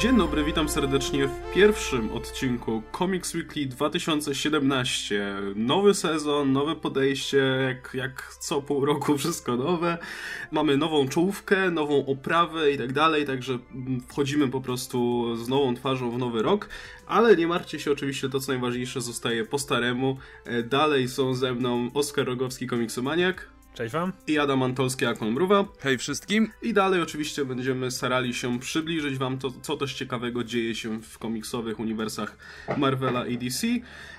Dzień dobry, witam serdecznie w pierwszym odcinku Comics Weekly 2017. Nowy sezon, nowe podejście, jak, jak co pół roku wszystko nowe. Mamy nową czołówkę, nową oprawę i tak dalej, także wchodzimy po prostu z nową twarzą w nowy rok. Ale nie martwcie się, oczywiście to co najważniejsze zostaje po staremu. E, dalej są ze mną Oskar Rogowski, komiksomaniak. Cześć wam. I Adam Antolski, Akon Mruwa. Hej wszystkim. I dalej oczywiście będziemy starali się przybliżyć wam to, co też ciekawego dzieje się w komiksowych uniwersach Marvela i DC.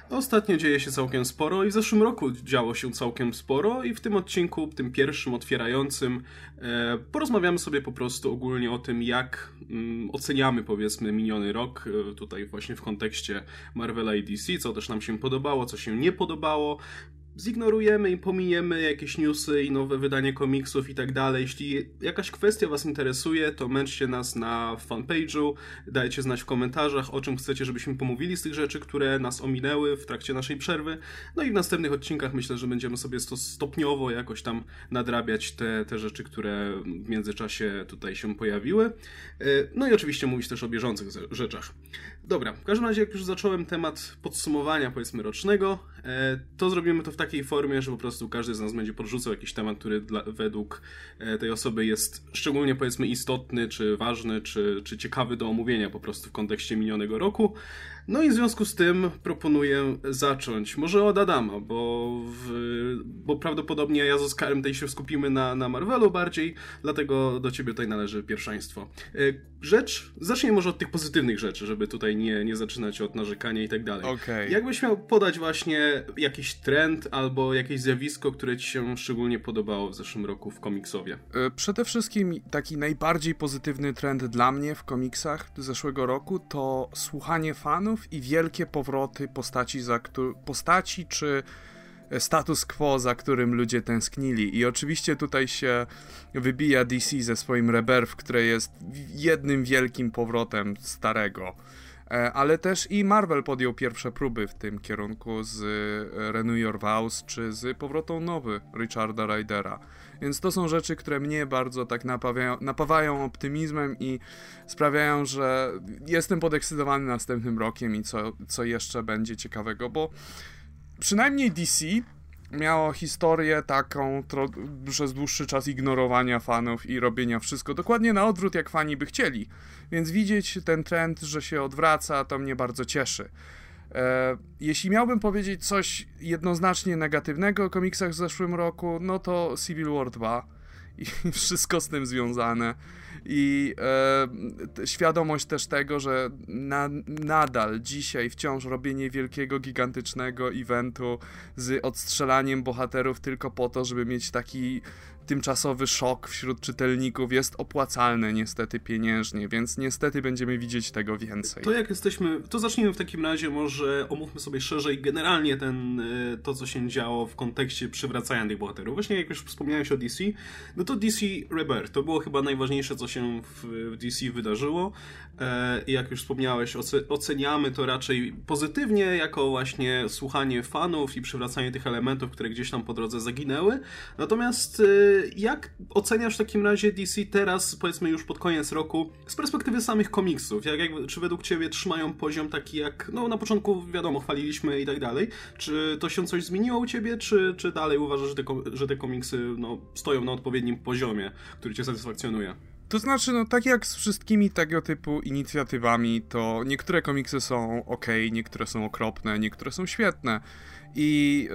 Ostatnio dzieje się całkiem sporo i w zeszłym roku działo się całkiem sporo i w tym odcinku, tym pierwszym otwierającym, e, porozmawiamy sobie po prostu ogólnie o tym, jak mm, oceniamy powiedzmy miniony rok, e, tutaj właśnie w kontekście Marvela i DC, co też nam się podobało, co się nie podobało, zignorujemy i pominiemy jakieś newsy i nowe wydanie komiksów i tak dalej. Jeśli jakaś kwestia Was interesuje, to męczcie nas na fanpage'u, dajcie znać w komentarzach, o czym chcecie, żebyśmy pomówili z tych rzeczy, które nas ominęły w trakcie naszej przerwy. No i w następnych odcinkach myślę, że będziemy sobie to stopniowo jakoś tam nadrabiać te, te rzeczy, które w międzyczasie tutaj się pojawiły. E, no i oczywiście mówić też o bieżących rzeczach. Dobra, w każdym razie jak już zacząłem temat podsumowania powiedzmy rocznego, e, to zrobimy to w takiej formie, że po prostu każdy z nas będzie podrzucał jakiś temat, który dla, według e, tej osoby jest szczególnie powiedzmy istotny, czy ważny, czy, czy ciekawy do omówienia po prostu w kontekście minionego roku. No i w związku z tym proponuję zacząć. Może od Adama, bo, w, bo prawdopodobnie ja z Oskarem tutaj się skupimy na, na Marvelu bardziej, dlatego do ciebie tutaj należy pierwszeństwo. Rzecz, zacznij może od tych pozytywnych rzeczy, żeby tutaj nie, nie zaczynać od narzekania i tak dalej. Okay. Jakbyś miał podać właśnie jakiś trend albo jakieś zjawisko, które ci się szczególnie podobało w zeszłym roku w komiksowie? E, przede wszystkim taki najbardziej pozytywny trend dla mnie w komiksach zeszłego roku to słuchanie fanów i wielkie powroty postaci, za postaci czy status quo, za którym ludzie tęsknili. I oczywiście tutaj się wybija DC ze swoim Rebirth, które jest jednym wielkim powrotem starego. E, ale też i Marvel podjął pierwsze próby w tym kierunku z e, Renew Your Vows czy z powrotą nowy Richarda Rydera. Więc to są rzeczy, które mnie bardzo tak napawają, napawają optymizmem i sprawiają, że jestem podekscytowany następnym rokiem i co, co jeszcze będzie ciekawego, bo przynajmniej DC miało historię taką przez dłuższy czas ignorowania fanów i robienia wszystko dokładnie na odwrót, jak fani by chcieli. Więc widzieć ten trend, że się odwraca, to mnie bardzo cieszy. E, jeśli miałbym powiedzieć coś jednoznacznie negatywnego o komiksach w zeszłym roku, no to Civil War 2 i wszystko z tym związane. I e, świadomość też tego, że na, nadal dzisiaj wciąż robienie wielkiego, gigantycznego eventu z odstrzelaniem bohaterów tylko po to, żeby mieć taki tymczasowy szok wśród czytelników jest opłacalne niestety pieniężnie, więc niestety będziemy widzieć tego więcej. To jak jesteśmy, to zacznijmy w takim razie może omówmy sobie szerzej generalnie ten, e, to co się działo w kontekście przywracania tych bohaterów. Właśnie jak już wspomniałeś o DC, no to DC Rebirth, to było chyba najważniejsze co się w DC wydarzyło i jak już wspomniałeś oceniamy to raczej pozytywnie jako właśnie słuchanie fanów i przywracanie tych elementów, które gdzieś tam po drodze zaginęły. Natomiast e, jak oceniasz w takim razie DC teraz, powiedzmy już pod koniec roku, z perspektywy samych komiksów? Jak, jak, czy według ciebie trzymają poziom taki jak, no na początku wiadomo, chwaliliśmy i tak dalej. Czy to się coś zmieniło u ciebie, czy, czy dalej uważasz, że te, że te komiksy no, stoją na odpowiednim poziomie, który cię satysfakcjonuje? To znaczy, no tak jak z wszystkimi tego typu inicjatywami, to niektóre komiksy są ok, niektóre są okropne, niektóre są świetne. I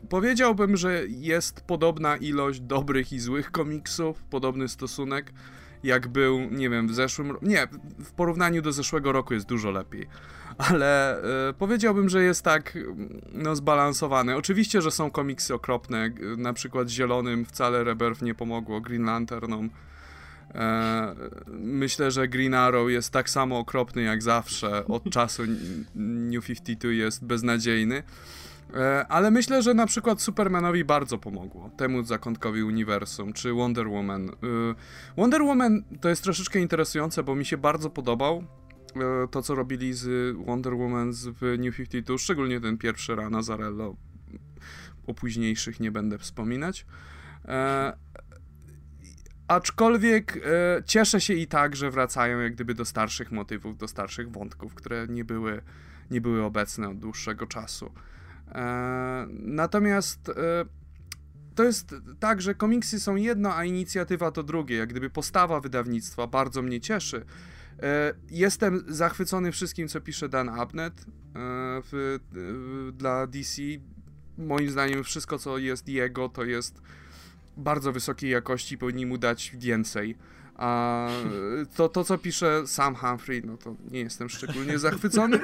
yy, Powiedziałbym, że jest podobna ilość dobrych i złych komiksów, podobny stosunek, jak był, nie wiem, w zeszłym Nie, w porównaniu do zeszłego roku jest dużo lepiej. Ale y, powiedziałbym, że jest tak, no, zbalansowany. Oczywiście, że są komiksy okropne, na przykład Zielonym wcale Rebirth nie pomogło, Green Lanternom. E, myślę, że Green Arrow jest tak samo okropny jak zawsze. Od czasu New 52 jest beznadziejny. E, ale myślę, że na przykład Supermanowi bardzo pomogło, temu zakątkowi uniwersum, czy Wonder Woman. E, Wonder Woman to jest troszeczkę interesujące, bo mi się bardzo podobał e, to, co robili z Wonder Woman w New 52, szczególnie ten pierwszy Rana Zarello. O późniejszych nie będę wspominać. Aczkolwiek e, cieszę się i tak, że wracają jak gdyby do starszych motywów, do starszych wątków, które nie były, nie były obecne od dłuższego czasu. E, natomiast e, to jest tak, że komiksy są jedno, a inicjatywa to drugie. Jak gdyby postawa wydawnictwa bardzo mnie cieszy. E, jestem zachwycony wszystkim, co pisze Dan Abnett e, w, dla DC. Moim zdaniem wszystko, co jest jego, to jest bardzo wysokiej jakości, powinni mu dać więcej. A to, to co pisze Sam Humphrey, no to nie jestem szczególnie zachwycony.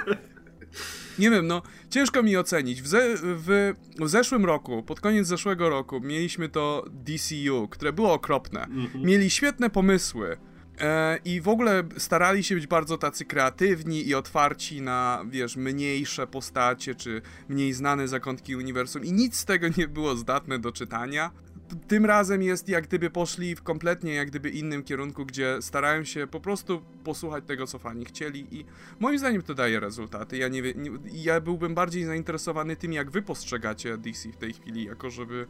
Nie wiem, no ciężko mi ocenić. W, ze, w, w, zeszłym roku, pod koniec zeszłego roku, mieliśmy to DCU, które było okropne. -hmm. Mieli świetne pomysły. E, I w ogóle starali się być bardzo tacy kreatywni i otwarci na, wiesz, mniejsze postacie, czy mniej znane zakątki uniwersum, i nic z tego nie było zdatne do czytania tym razem jest jak gdyby poszli w kompletnie jak gdyby innym kierunku, gdzie starają się po prostu posłuchać tego, co fani chcieli i moim zdaniem to daje rezultaty. Ja nie, nie ja byłbym bardziej zainteresowany tym, jak wy postrzegacie DC w tej chwili, jako żeby...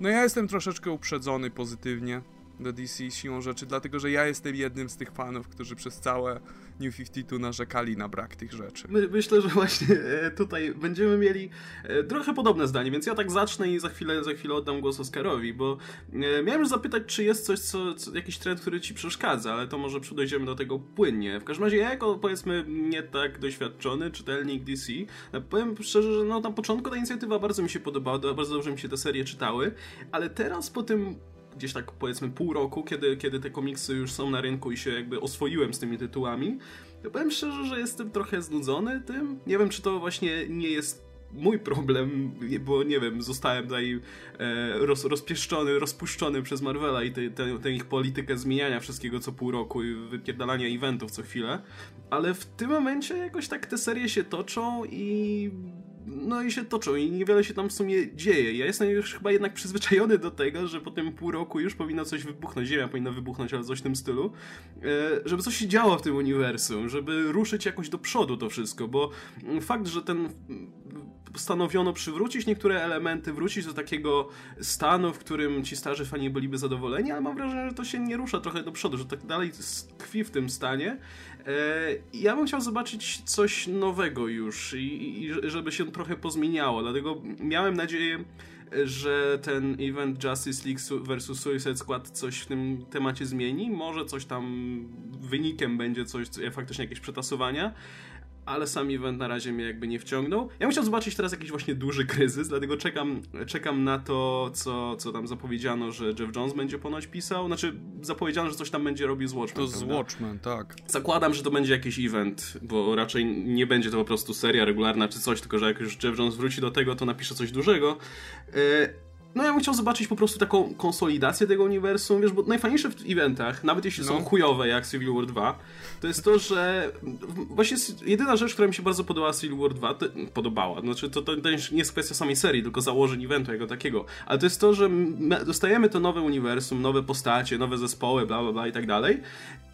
No ja jestem troszeczkę uprzedzony pozytywnie do DC siłą rzeczy, dlatego że ja jestem jednym z tych fanów, którzy przez całe New 52 narzekali na brak tych rzeczy. My, myślę, że właśnie e, tutaj będziemy mieli e, trochę podobne zdanie, więc ja tak zacznę i za chwilę, za chwilę oddam głos Oskarowi, bo e, miałem już zapytać, czy jest coś, co, co, jakiś trend, który ci przeszkadza, ale to może dojdziemy do tego płynnie. W każdym razie ja jako, powiedzmy, nie tak doświadczony czytelnik DC, powiem szczerze, że no, na początku ta inicjatywa bardzo mi się podobała, bardzo dobrze mi się te serie czytały, ale teraz po tym gdzieś tak powiedzmy pół roku, kiedy, kiedy te komiksy już są na rynku i się jakby oswoiłem z tymi tytułami, to powiem szczerze, że jestem trochę znudzony tym. Nie wiem, czy to właśnie nie jest mój problem, bo nie wiem, zostałem tutaj e, roz, rozpieszczony, rozpuszczony przez Marvela i tę ich politykę zmieniania wszystkiego co pół roku i wypierdalania eventów co chwilę, ale w tym momencie jakoś tak te serie się toczą i no i się toczą i niewiele się tam w sumie dzieje. Ja jestem już chyba jednak przyzwyczajony do tego, że po tym pół roku już powinno coś wybuchnąć, Ziemia powinna wybuchnąć, ale coś w tym stylu, e, żeby coś się działo w tym uniwersum, żeby ruszyć jakoś do przodu to wszystko, bo fakt, że ten postanowiono przywrócić niektóre elementy, wrócić do takiego stanu, w którym ci starzy fani byliby zadowoleni, ale mam wrażenie, że to się nie rusza trochę do przodu, że tak dalej tkwi w tym stanie. E, ja bym chciał zobaczyć coś nowego już i, i żeby się trochę pozmieniało, dlatego miałem nadzieję, że ten event Justice League vs Suicide Squad coś w tym temacie zmieni. Może coś tam wynikiem będzie coś, faktycznie jakieś przetasowania ale sam event na razie mnie jakby nie wciągnął. Ja bym chciał zobaczyć teraz jakiś właśnie duży kryzys, dlatego czekam, czekam na to, co, co tam zapowiedziano, że Jeff Jones będzie ponoć pisał. Znaczy, zapowiedziano, że coś tam będzie robił z Watchmen. To z Watchmen, tak. Zakładam, że to będzie jakiś event, bo raczej nie będzie to po prostu seria regularna czy coś, tylko że jak już Jeff Jones wróci do tego, to napisze coś dużego. Yy, no ja bym chciał zobaczyć po prostu taką konsolidację tego uniwersum, wiesz, bo najfajniejsze w eventach, nawet jeśli no. są chujowe jak Civil War 2, to jest to, że właśnie jedyna rzecz, która mi się bardzo podobała Civil War 2, to, podobała, znaczy to, to, to nie jest kwestia samej serii, tylko założeń eventu jako takiego, ale to jest to, że dostajemy to nowe uniwersum, nowe postacie, nowe zespoły, bla bla bla i tak dalej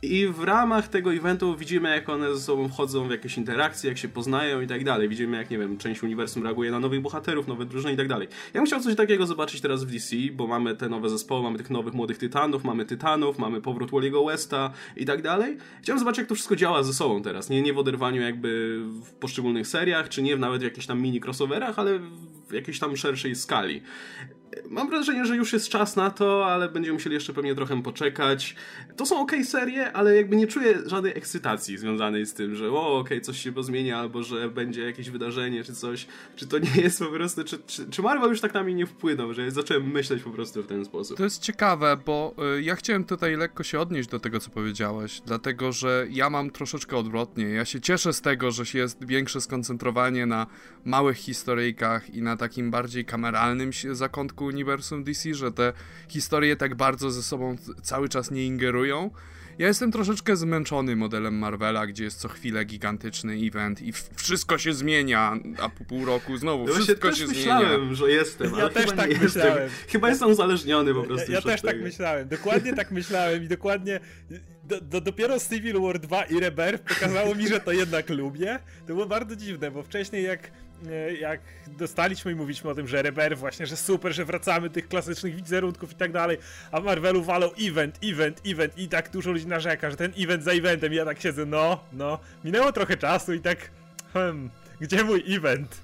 i w ramach tego eventu widzimy, jak one ze sobą wchodzą w jakieś interakcje, jak się poznają i tak dalej. Widzimy, jak, nie wiem, część uniwersum reaguje na nowych bohaterów, nowe drużyny i tak dalej. Ja bym chciał coś takiego zobaczyć teraz w DC, bo mamy te nowe zespoły, mamy tych nowych młodych tytanów, mamy tytanów, mamy powrót Wally'ego Westa i tak dalej. Chciałem zobaczyć, jak to wszystko działa ze sobą teraz. Nie, nie w oderwaniu jakby w poszczególnych seriach, czy nie nawet w jakichś tam mini crossoverach, ale w jakiejś tam szerszej skali. Mam wrażenie, że już jest czas na to, ale będziemy musieli jeszcze pewnie trochę poczekać. To są ok serie, ale jakby nie czuję żadnej ekscytacji związanej z tym, że o, ok, coś się pozmienia, albo że będzie jakieś wydarzenie, czy coś. Czy to nie jest po prostu, czy, czy, czy Marvel już tak na mnie nie wpłynął, że zacząłem myśleć po prostu w ten sposób. To jest ciekawe, bo y, ja chciałem tutaj lekko się odnieść do tego, co powiedziałeś, dlatego, że ja mam troszeczkę odwrotnie. Ja się cieszę z tego, że jest większe skoncentrowanie na małych historyjkach i na takim bardziej kameralnym zakątku uniwersum DC, że te historie tak bardzo ze sobą cały czas nie ingerują. Ja jestem troszeczkę zmęczony modelem Marvela, gdzie jest co chwilę gigantyczny event i wszystko się zmienia, a po pół roku znowu no wszystko się zmienia. Ja myślałem, że jestem, ja też tak myślałem. Jestem. Chyba jestem uzależniony po prostu. Ja, ja też tak tego. tak myślałem, dokładnie tak myślałem i dokładnie do, do, dopiero Civil War 2 i Rebirth pokazało mi, że to jednak lubię. To było bardzo dziwne, bo wcześniej jak jak dostaliśmy i mówiliśmy o tym, że Reber właśnie, że super, że wracamy tych klasycznych wizerunków i tak dalej, a Marvelu walą event, event, event i tak dużo ludzi narzeka, że ten event za eventem i ja tak siedzę, no, no, minęło trochę czasu i tak, hmm, gdzie mój event?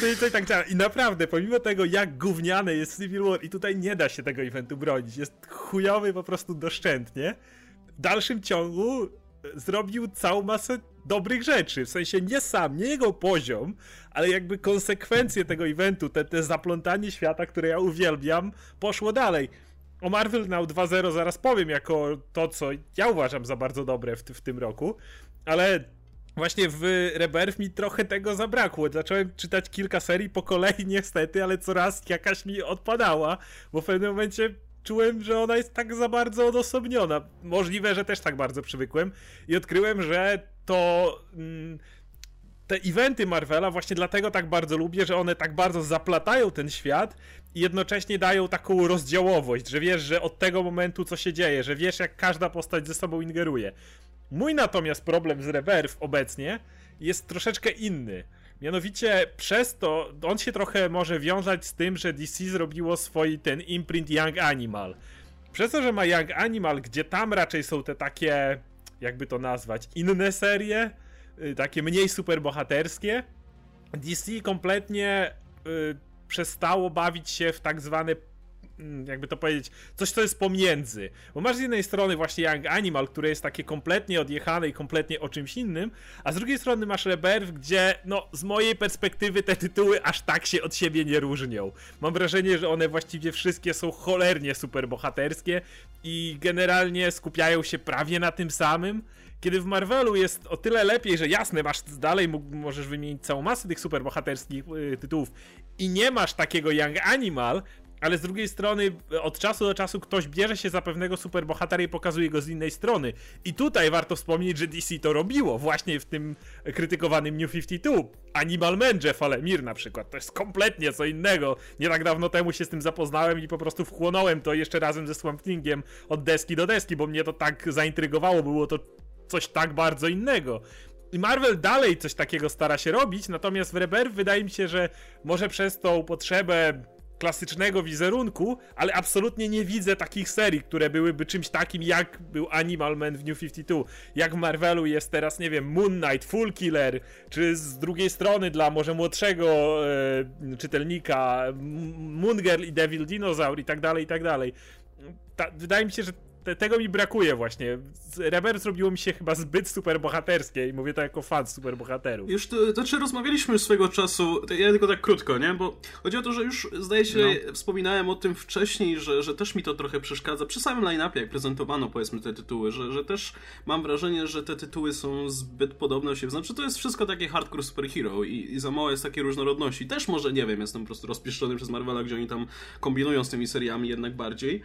To jest, tak. I naprawdę, pomimo tego, jak gówniane jest Civil War, i tutaj nie da się tego eventu bronić, jest chujowy po prostu doszczętnie, w dalszym ciągu zrobił całą masę dobrych rzeczy. W sensie nie sam, nie jego poziom, ale jakby konsekwencje tego eventu, te, te zaplątanie świata, które ja uwielbiam, poszło dalej. O Marvel Now 2.0 zaraz powiem jako to, co ja uważam za bardzo dobre w, w tym roku, ale Właśnie w Rebirth mi trochę tego zabrakło. Zacząłem czytać kilka serii po kolei niestety, ale coraz jakaś mi odpadała, bo w pewnym momencie czułem, że ona jest tak za bardzo odosobniona. Możliwe, że też tak bardzo przywykłem i odkryłem, że to mm, te eventy Marvela właśnie dlatego tak bardzo lubię, że one tak bardzo zaplatają ten świat i jednocześnie dają taką rozdziałowość, że wiesz, że od tego momentu co się dzieje, że wiesz jak każda postać ze sobą ingeruje. Mój natomiast problem z Rebirth obecnie jest troszeczkę inny. Mianowicie przez to on się trochę może wiązać z tym, że DC zrobiło swój ten imprint Young Animal. Przez to, że ma Young Animal, gdzie tam raczej są te takie, jakby to nazwać, inne serie, y, takie mniej superbohaterskie, DC kompletnie y, przestało bawić się w tak zwane jakby to powiedzieć, coś, co jest pomiędzy. Bo masz z jednej strony właśnie Young Animal, które jest takie kompletnie odjechane i kompletnie o czymś innym, a z drugiej strony masz Rebirth, gdzie, no, z mojej perspektywy te tytuły aż tak się od siebie nie różnią. Mam wrażenie, że one właściwie wszystkie są cholernie superbohaterskie i generalnie skupiają się prawie na tym samym. Kiedy w Marvelu jest o tyle lepiej, że jasne, masz dalej możesz wymienić całą masę tych superbohaterskich y, tytułów i nie masz takiego Young Animal, ale z drugiej strony od czasu do czasu ktoś bierze się za pewnego superbohatera i pokazuje go z innej strony. I tutaj warto wspomnieć, że DC to robiło właśnie w tym krytykowanym New 52. Animal Man Jeff Lemire na przykład. To jest kompletnie co innego. Nie tak dawno temu się z tym zapoznałem i po prostu wchłonąłem to jeszcze razem ze Swamp Thingiem od deski do deski, bo mnie to tak zaintrygowało, było to coś tak bardzo innego. I Marvel dalej coś takiego stara się robić, natomiast w Rebirth wydaje mi się, że może przez tą potrzebę klasycznego wizerunku, ale absolutnie nie widzę takich serii, które byłyby czymś takim, jak był Animal Man w New 52. Jak w Marvelu jest teraz, nie wiem, Moon Knight, Full Killer, czy z drugiej strony dla może młodszego e, czytelnika Moon Girl i Devil Dinosaur i tak dalej, i tak dalej. Ta, wydaje mi się, że te, tego mi brakuje właśnie. Rebirth zrobiło mi się chyba zbyt superbohaterskie i mówię to jako fan superbohaterów. Już to, znaczy rozmawialiśmy już swego czasu, ja tylko tak krótko, nie? Bo chodzi o to, że już zdaje się, no. wspominałem o tym wcześniej, że, że też mi to trochę przeszkadza przy samym line-upie, jak prezentowano powiedzmy te tytuły, że, że też mam wrażenie, że te tytuły są zbyt podobne do siebie. Znaczy to jest wszystko takie hardcore superhero i, i za mało jest takiej różnorodności. Też może, nie wiem, jestem po prostu rozpieszczony przez Marvela, gdzie oni tam kombinują z tymi seriami jednak bardziej.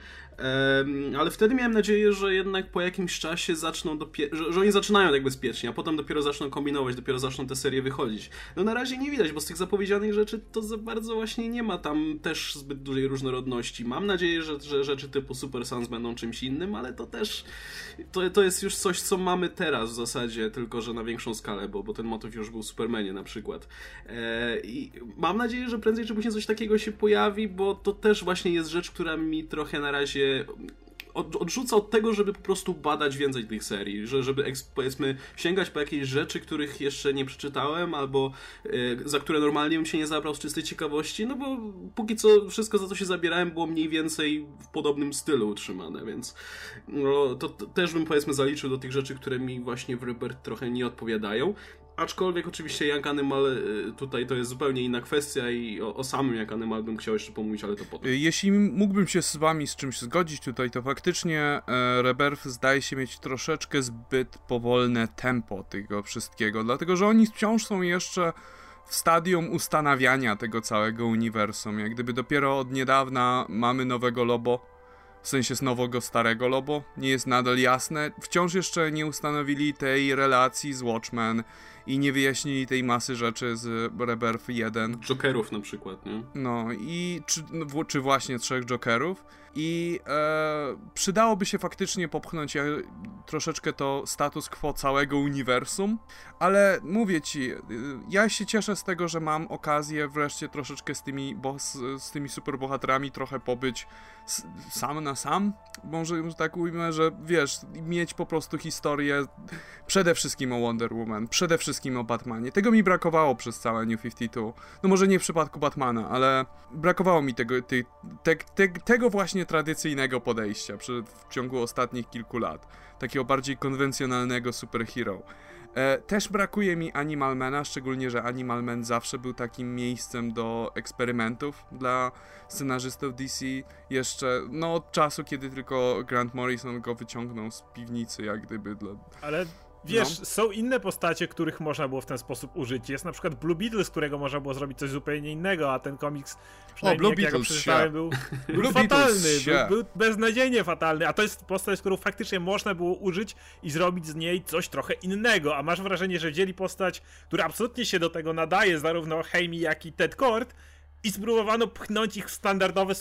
Ale wtedy miałem nadzieję, że jednak po jakimś czasie zaczną dopiero, że, że, oni zaczynają tak bezpiecznie, a potem dopiero zaczną kombinować, dopiero zaczną te serie wychodzić. No na razie nie widać, bo z tych zapowiedzianych rzeczy to za bardzo właśnie nie ma tam też zbyt dużej różnorodności. Mam nadzieję, że, że rzeczy typu Super Sons będą czymś innym, ale to też to, to jest już coś, co mamy teraz w zasadzie, tylko że na większą skalę, bo, bo ten motyw już był w Supermanie na przykład. E, I mam nadzieję, że prędzej czy później coś takiego się pojawi, bo to też właśnie jest rzecz, która mi trochę na razie od, odrzuca od tego, żeby po prostu badać więcej tych serii, że, żeby powiedzmy sięgać po jakieś rzeczy, których jeszcze nie przeczytałem, albo y, za które normalnie bym się nie zabrał z czystej ciekawości, no bo póki co wszystko za co się zabierałem było mniej więcej w podobnym stylu utrzymane, więc no, to, to też bym powiedzmy zaliczył do tych rzeczy, które mi właśnie w Rebirth trochę nie odpowiadają. Aczkolwiek oczywiście Young Animal y, tutaj to jest zupełnie inna kwestia i o, o samym Young Animal bym chciał jeszcze pomówić, ale to potem. Jeśli mógłbym się z wami z czymś zgodzić tutaj, to faktycznie e, Rebirth zdaje się mieć troszeczkę zbyt powolne tempo tego wszystkiego, dlatego że oni wciąż są jeszcze w stadium ustanawiania tego całego uniwersum. Jak gdyby dopiero od niedawna mamy nowego Lobo, w sensie z nowego starego Lobo, nie jest nadal jasne. Wciąż jeszcze nie ustanowili tej relacji z Watchmen i nie wyjaśnili tej masy rzeczy z Rebirth 1. Jokerów na przykład, nie? No i czy, no, czy właśnie trzech Jokerów. I e, przydałoby się faktycznie popchnąć e, troszeczkę to status quo całego uniwersum, ale mówię ci, e, ja się cieszę z tego, że mam okazję wreszcie troszeczkę z tymi, bo, z, z tymi superbohaterami trochę pobyć sam na sam, może tak ujmę, że wiesz, mieć po prostu historię przede wszystkim o Wonder Woman, przede wszystkim o Batmanie. Tego mi brakowało przez całe New 52. No może nie w przypadku Batmana, ale brakowało mi tego, te, te, te, tego właśnie tradycyjnego podejścia przy, w ciągu ostatnich kilku lat. Takiego bardziej konwencjonalnego superhero. E, też brakuje mi Animalmana, szczególnie, że Animal Man zawsze był takim miejscem do eksperymentów dla scenarzystów DC. Jeszcze, no od czasu, kiedy tylko Grant Morrison go wyciągnął z piwnicy, jak gdyby dla... Ale Wiesz, no. są inne postacie, których można było w ten sposób użyć. Jest na przykład Blue Beetle, z którego można było zrobić coś zupełnie innego, a ten komiks, przynajmniej o, Blue jak Beatles ja go był, był fatalny, był, był, beznadziejnie fatalny, a to jest postać, którą faktycznie można było użyć i zrobić z niej coś trochę innego, a masz wrażenie, że wzięli postać, która absolutnie się do tego nadaje, zarówno Heimi, jak i Ted Kord, i spróbowano pchnąć ich w standardowe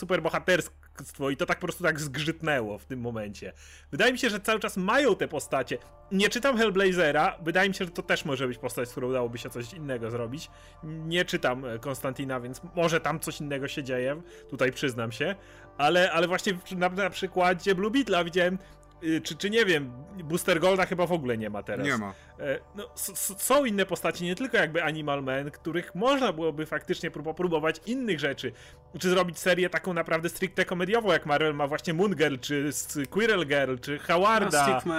superbohaterstwo i to tak po prostu tak zgrzytnęło w tym momencie. Wydaje mi się, że cały czas mają te postacie. Nie czytam Hellblazera, wydaje mi się, że to też może być postać, z którą udałoby się coś innego zrobić. Nie czytam e, Konstantina, więc może tam coś innego się dzieje, tutaj przyznam się, ale, ale właśnie na, na przykładzie Blue Beetla widziałem czy, czy nie wiem, Booster Golda chyba w ogóle nie ma teraz. Nie ma. E, no, są inne postaci, nie tylko jakby Animal Man, których można byłoby faktycznie próbować innych rzeczy. Czy zrobić serię taką naprawdę stricte komediową, jak Marvel ma właśnie Moon Girl, czy Squirrel Girl, czy Howarda. No,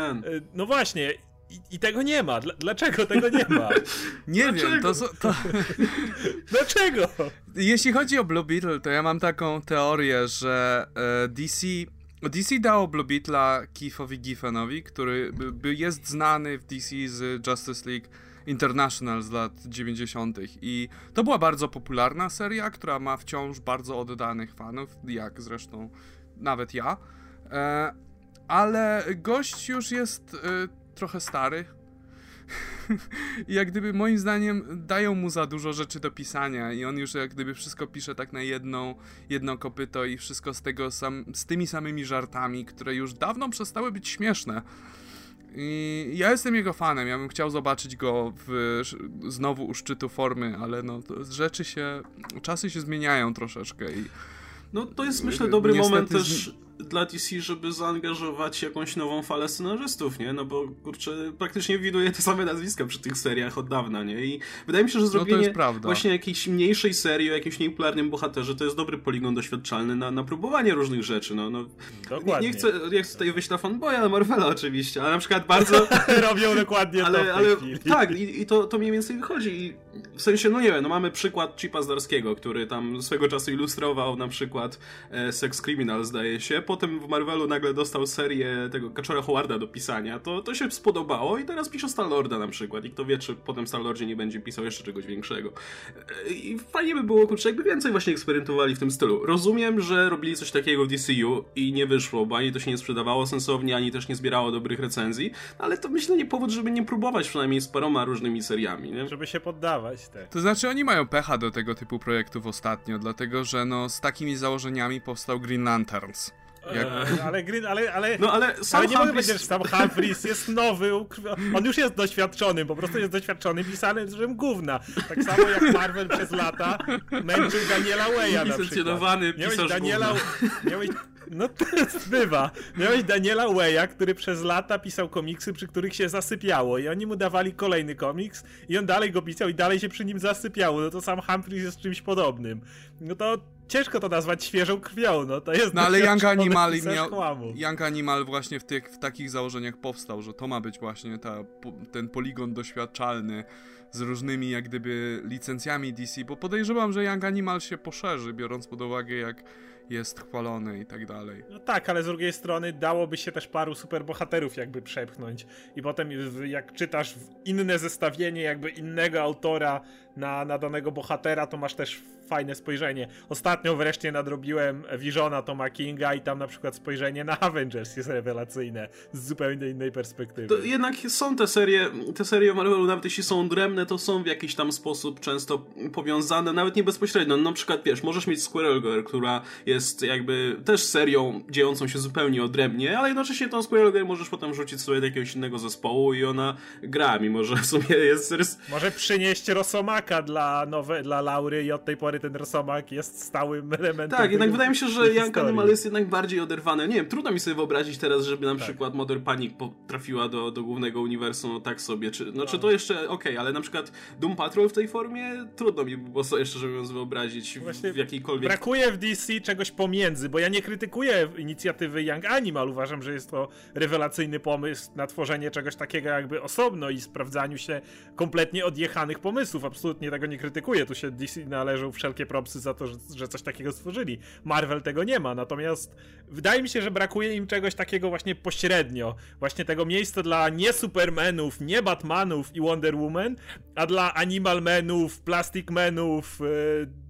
no właśnie. I, I, tego nie ma. Dlaczego tego nie ma? nie Dlaczego? wiem, to, to... Dlaczego? Jeśli chodzi o Blue Beetle, to ja mam taką teorię, że e, DC DC dało Blue Beetla Keithowi Giffenowi, który by, jest znany w DC z Justice League International z lat 90. I to była bardzo popularna seria, która ma wciąż bardzo oddanych fanów, jak zresztą nawet ja. E, ale gość już jest e, trochę stary, jak gdyby moim zdaniem dają mu za dużo rzeczy do pisania i on już jak gdyby wszystko pisze tak na jedną, jedno kopyto i wszystko z tego sam, z tymi samymi żartami, które już dawno przestały być śmieszne. I ja jestem jego fanem, ja bym chciał zobaczyć go w, znowu u szczytu formy, ale no rzeczy się, czasy się zmieniają troszeczkę i no to jest myślę dobry moment też dla DC, żeby zaangażować jakąś nową falę scenarzystów, nie? No bo kurczę, praktycznie widuje te same nazwiska przy tych seriach od dawna, nie? I wydaje mi się, że no zrobienie no właśnie jakiejś mniejszej serii o jakimś niepopularnym bohaterze to jest dobry poligon doświadczalny na, na próbowanie różnych rzeczy, no. no dokładnie. Nie chcę, nie chcę tutaj wyjść na fanboya Marvela oczywiście, ale na przykład bardzo... Robią dokładnie ale, to ale Tak, i, i, to, to mniej więcej wychodzi i w sensie, no nie wiem, no mamy przykład Chipa Zdarskiego, który tam swego czasu ilustrował na przykład e, Sex Criminal, zdaje się, potem w Marvelu nagle dostał serię tego Kaczora Howarda do pisania, to, to się spodobało i teraz pisze Star-Lorda na przykład i kto wie, czy potem Star-Lordzie nie będzie pisał jeszcze czegoś większego. I fajnie by było, kurczę, jakby więcej właśnie eksperymentowali w tym stylu. Rozumiem, że robili coś takiego w DCU i nie wyszło, bo ani to się nie sprzedawało sensownie, ani też nie zbierało dobrych recenzji, ale to myślę nie powód, żeby nie próbować przynajmniej z paroma różnymi seriami, nie? Żeby się poddawać, tak. To znaczy oni mają pecha do tego typu projektów ostatnio, dlatego że no z takimi założeniami powstał Green Lanterns. Jak... E, ale Green, ale, ale, no, ale, sam ale nie mogę powiedzieć, że sam Humphries jest nowy, on już jest doświadczony, po prostu jest doświadczony pisanym z gówna. Tak samo jak Marvel przez lata męczył Daniela Waya na przykład. Miałeś Daniela, miałeś, no to bywa. Miałeś Daniela Waya, który przez lata pisał komiksy, przy których się zasypiało i oni mu dawali kolejny komiks i on dalej go pisał i dalej się przy nim zasypiało. No to sam Humphries jest czymś podobnym. No to ciężko to nazwać świeżą krwią, no to jest... No ale Young Animal miał... Young Animal właśnie w, tych, w takich założeniach powstał, że to ma być właśnie ta, ten poligon doświadczalny z różnymi jak gdyby licencjami DC, bo podejrzewam, że Young Animal się poszerzy, biorąc pod uwagę jak jest chwalony i tak dalej. No tak, ale z drugiej strony dałoby się też paru superbohaterów jakby przepchnąć i potem jak czytasz inne zestawienie jakby innego autora na, na danego bohatera, to masz też fajne spojrzenie. Ostatnio wreszcie nadrobiłem Visiona Toma Kinga i tam na przykład spojrzenie na Avengers jest rewelacyjne z zupełnie innej perspektywy. To jednak są te serie, te serie Marvelu, nawet jeśli są odrębne, to są w jakiś tam sposób często powiązane, nawet nie bezpośrednio. No, na przykład, wiesz, możesz mieć Squirrel Girl, która jest jakby też serią dziejącą się zupełnie odrębnie, ale jednocześnie tą Squirrel Girl możesz potem rzucić sobie do jakiegoś innego zespołu i ona gra, mimo że w sumie jest... Może przynieść Rosomaka dla, nowe, dla Laury i od tej pory ten Rosomak jest stałym elementem. Tak, jednak wydaje mi się, że Young Animal jest jednak bardziej oderwany. Nie wiem, trudno mi sobie wyobrazić teraz, żeby na tak. przykład Modern Panic trafiła do, do głównego uniwersum, no tak sobie. Czy, no, czy to jeszcze okej, okay, ale na przykład Doom Patrol w tej formie trudno mi było sobie jeszcze, żeby ją wyobrazić Właśnie w jakiejkolwiek... Brakuje w DC czegoś pomiędzy, bo ja nie krytykuję inicjatywy Young Animal. Uważam, że jest to rewelacyjny pomysł na tworzenie czegoś takiego jakby osobno i sprawdzaniu się kompletnie odjechanych pomysłów. Absolutnie tego nie krytykuję. Tu się DC należą wszelkie propsy za to, że, coś takiego stworzyli. Marvel tego nie ma, natomiast wydaje mi się, że brakuje im czegoś takiego właśnie pośrednio. Właśnie tego miejsca dla nie Supermanów, nie Batmanów i Wonder Woman, a dla Animal Menów, Plastic Menów, yy,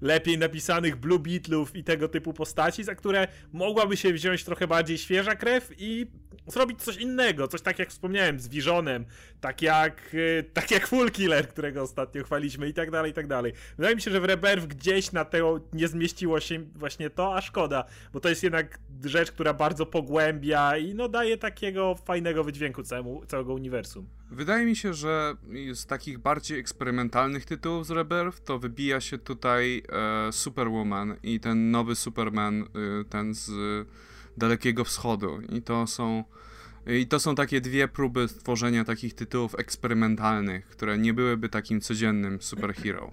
lepiej napisanych Blue Beetlów i tego typu postaci, za które mogłaby się wziąć trochę bardziej świeża krew i zrobić coś innego, coś tak jak wspomniałem, z Visionem, tak jak, y, tak jak Full Killer, którego ostatnio chwaliśmy i tak dalej, i tak dalej. Wydaje mi się, że w Rebirth gdzieś na tego nie zmieściło się właśnie to, a szkoda, bo to jest jednak rzecz, która bardzo pogłębia i no daje takiego fajnego wydźwięku całemu, całego uniwersum. Wydaje mi się, że z takich bardziej eksperymentalnych tytułów z Rebirth to wybija się tutaj e, Superwoman i ten nowy Superman, e, ten z Dalekiego Wschodu. I to są i to są takie dwie próby stworzenia takich tytułów eksperymentalnych, które nie byłyby takim codziennym superhero.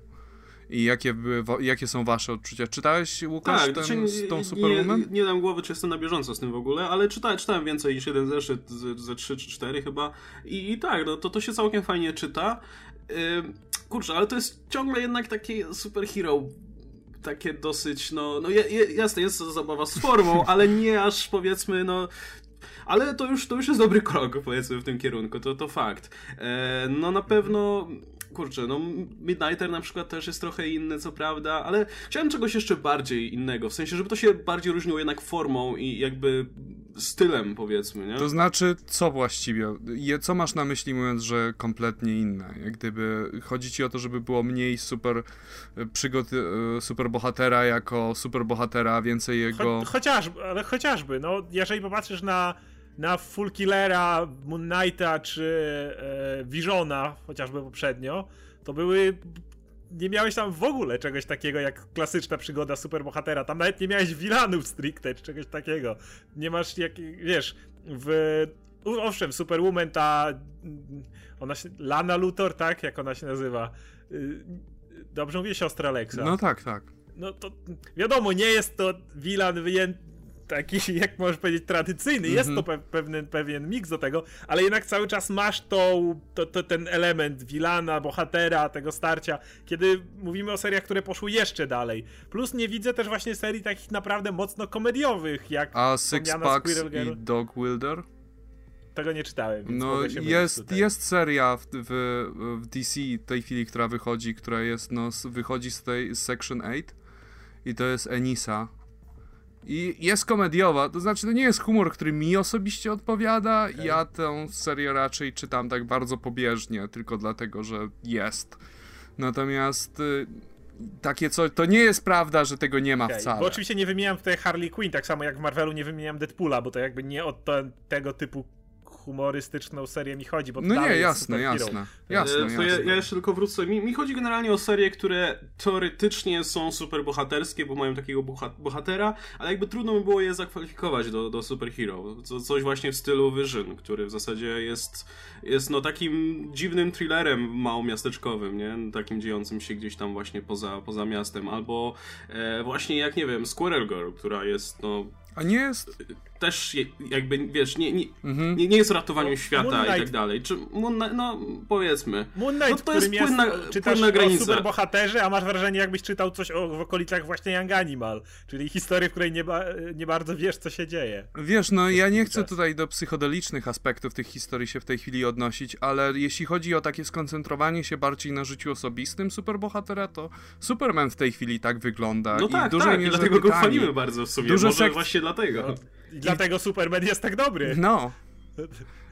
I jakie, były, jakie są wasze odczucia? Czytałeś, Łukasz, tak, ten, znaczy, tą Superwoman? Nie, nie dam głowy, czy jestem na bieżąco z tym w ogóle, ale czytałem, czytałem więcej niż jeden zeszyt, ze trzy czy cztery chyba. I, i tak, no, to, to się całkiem fajnie czyta. Yy, kurczę, ale to jest ciągle jednak takie superhero takie dosyć, no, no jasne, jest to zabawa z formą, ale nie aż powiedzmy, no, ale to już, to już jest dobry krok, powiedzmy, w tym kierunku, to, to fakt. E, no na pewno kurczę, no Midnighter na przykład też jest trochę inny, co prawda, ale chciałem czegoś jeszcze bardziej innego, w sensie, żeby to się bardziej różniło jednak formą i jakby stylem, powiedzmy, nie? To znaczy, co właściwie? Co masz na myśli mówiąc, że kompletnie inne? Jak gdyby chodzi ci o to, żeby było mniej super e, przygód e, super bohatera jako super bohatera, więcej jego... Cho chociażby, ale chociażby, no jeżeli popatrzysz na na Full Killera, Moon Knighta czy e, Visiona, chociażby poprzednio, to były nie miałeś tam w ogóle czegoś takiego jak klasyczna przygoda superbohatera. Tam nawet nie miałeś wilanów stricte czy czegoś takiego. Nie masz jak, wiesz, w owszem, Superwoman ta ona się, Lana Luthor, tak? Jak ona się nazywa? Y, dobrze mówię, siostra Lexa. No tak, tak. No to wiadomo, nie jest to wilan wyjęty taki, jak możesz powiedzieć, tradycyjny. Jest to mhm. pe pewien, pewien miks do tego, ale jednak cały czas masz tą, to, to, ten element wilana, bohatera, tego starcia, kiedy mówimy o seriach, które poszły jeszcze dalej. Plus nie widzę też właśnie serii takich naprawdę mocno komediowych, jak A Six Packs i Dog Wilder? Tego nie czytałem. no jest, jest seria w, w, w, DC tej chwili, która wychodzi, która jest, no, wychodzi z tej z Section 8 i to jest Enisa i jest komediowa, to znaczy to nie jest humor, który mi osobiście odpowiada. Okay. Ja tę serię raczej czytam tak bardzo pobieżnie, tylko dlatego, że jest. Natomiast y, takie co, to nie jest prawda, że tego nie ma okay. wcale. Bo oczywiście nie wymieniam tutaj Harley Quinn, tak samo jak w Marvelu nie wymieniam Deadpoola, bo to jakby nie o tego typu humorystyczną serię mi chodzi, bo No nie, jasne, jasne, jasne, jasne. Ja, ja, jeszcze tylko wrócę. Mi, mi, chodzi generalnie o serie, które teoretycznie są super bohaterskie, bo mają takiego bohatera, ale jakby trudno by było je zakwalifikować do, do superhero. coś właśnie w stylu Vision, który w zasadzie jest, jest no takim dziwnym thrillerem małomiasteczkowym, nie? Takim dziejącym się gdzieś tam właśnie poza, poza miastem. Albo e, właśnie jak, nie wiem, Squirrel Girl, która jest no a nie jest też jakby, wiesz, nie, nie, mhm. nie, nie jest ratowaniem no, świata i tak dalej. Czy Moon no powiedzmy. Moon Knight, no, to jest płynna, jest, czytasz płynna granica. o superbohaterze, a masz wrażenie jakbyś czytał coś o, w okolicach właśnie Young Animal, czyli historii, w której nie, ba, nie bardzo wiesz, co się dzieje. Wiesz, no ja nie chcę tutaj do psychodelicznych aspektów tych historii się w tej chwili odnosić, ale jeśli chodzi o takie skoncentrowanie się bardziej na życiu osobistym superbohatera, to Superman w tej chwili tak wygląda. No I tak, tak, dlatego go chwalimy bardzo w sumie, Dużo może sek... właśnie dlatego. No. I dlatego Superman jest tak dobry. No.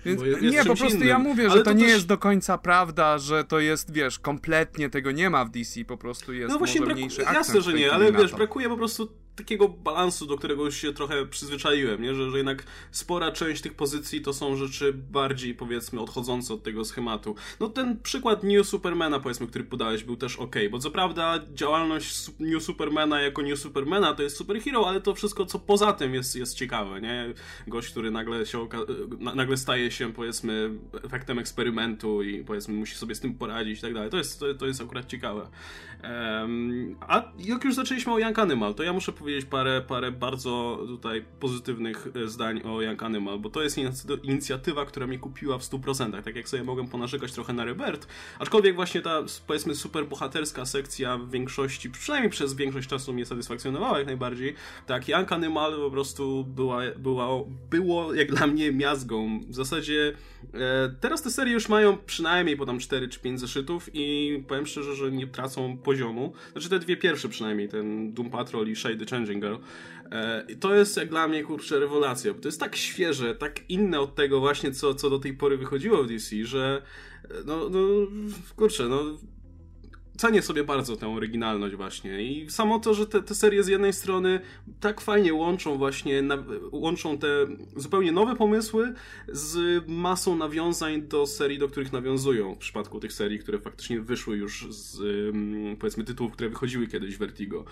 Więc, nie, po prostu innym. ja mówię, że to, to, nie też... jest do końca prawda, że to jest, wiesz, kompletnie tego nie ma w DC, po prostu jest no właśnie akcent. Jasne, że nie, ale wiesz, brakuje po prostu takiego balansu, do którego już się trochę przyzwyczaiłem, nie? Że, że jednak spora część tych pozycji to są rzeczy bardziej, powiedzmy, odchodzące od tego schematu. No ten przykład New Supermana, powiedzmy, który podałeś, był też ok, bo co prawda działalność New Supermana jako New Supermana to jest superhero, ale to wszystko, co poza tym jest, jest ciekawe, nie? Gość, który nagle się nagle staje się, powiedzmy, efektem eksperymentu i powiedzmy musi sobie z tym poradzić i tak dalej. To jest, to, to jest akurat ciekawe. Um, a jak już zaczęliśmy o Young Animal, to ja muszę powiedzieć parę, parę bardzo tutaj pozytywnych e, zdań o Young Animal, bo to jest inicjatywa, która mnie kupiła w 100%. Tak jak sobie mogłem ponarzekać trochę na Rebirth, aczkolwiek właśnie ta, powiedzmy, super bohaterska sekcja w większości, przynajmniej przez większość czasu mnie satysfakcjonowała jak najbardziej. Tak, Young Animal po prostu była, była, było jak dla mnie miazgą. W zasadzie e, teraz te serie już mają przynajmniej po tam 4 czy 5 zeszytów i powiem szczerze, że nie tracą poziomu. Znaczy te dwie pierwsze przynajmniej, ten Doom Patrol i Shade the Changing Girl. E, to jest jak dla mnie, kurczę, rewelacja, bo to jest tak świeże, tak inne od tego właśnie, co, co do tej pory wychodziło w DC, że e, no, no kurczę, no cenię sobie bardzo tę oryginalność właśnie i samo to, że te, te serie z jednej strony tak fajnie łączą właśnie, na, łączą te zupełnie nowe pomysły z masą nawiązań do serii, do których nawiązują w przypadku tych serii, które faktycznie wyszły już z powiedzmy tytułów, które wychodziły kiedyś w Vertigo.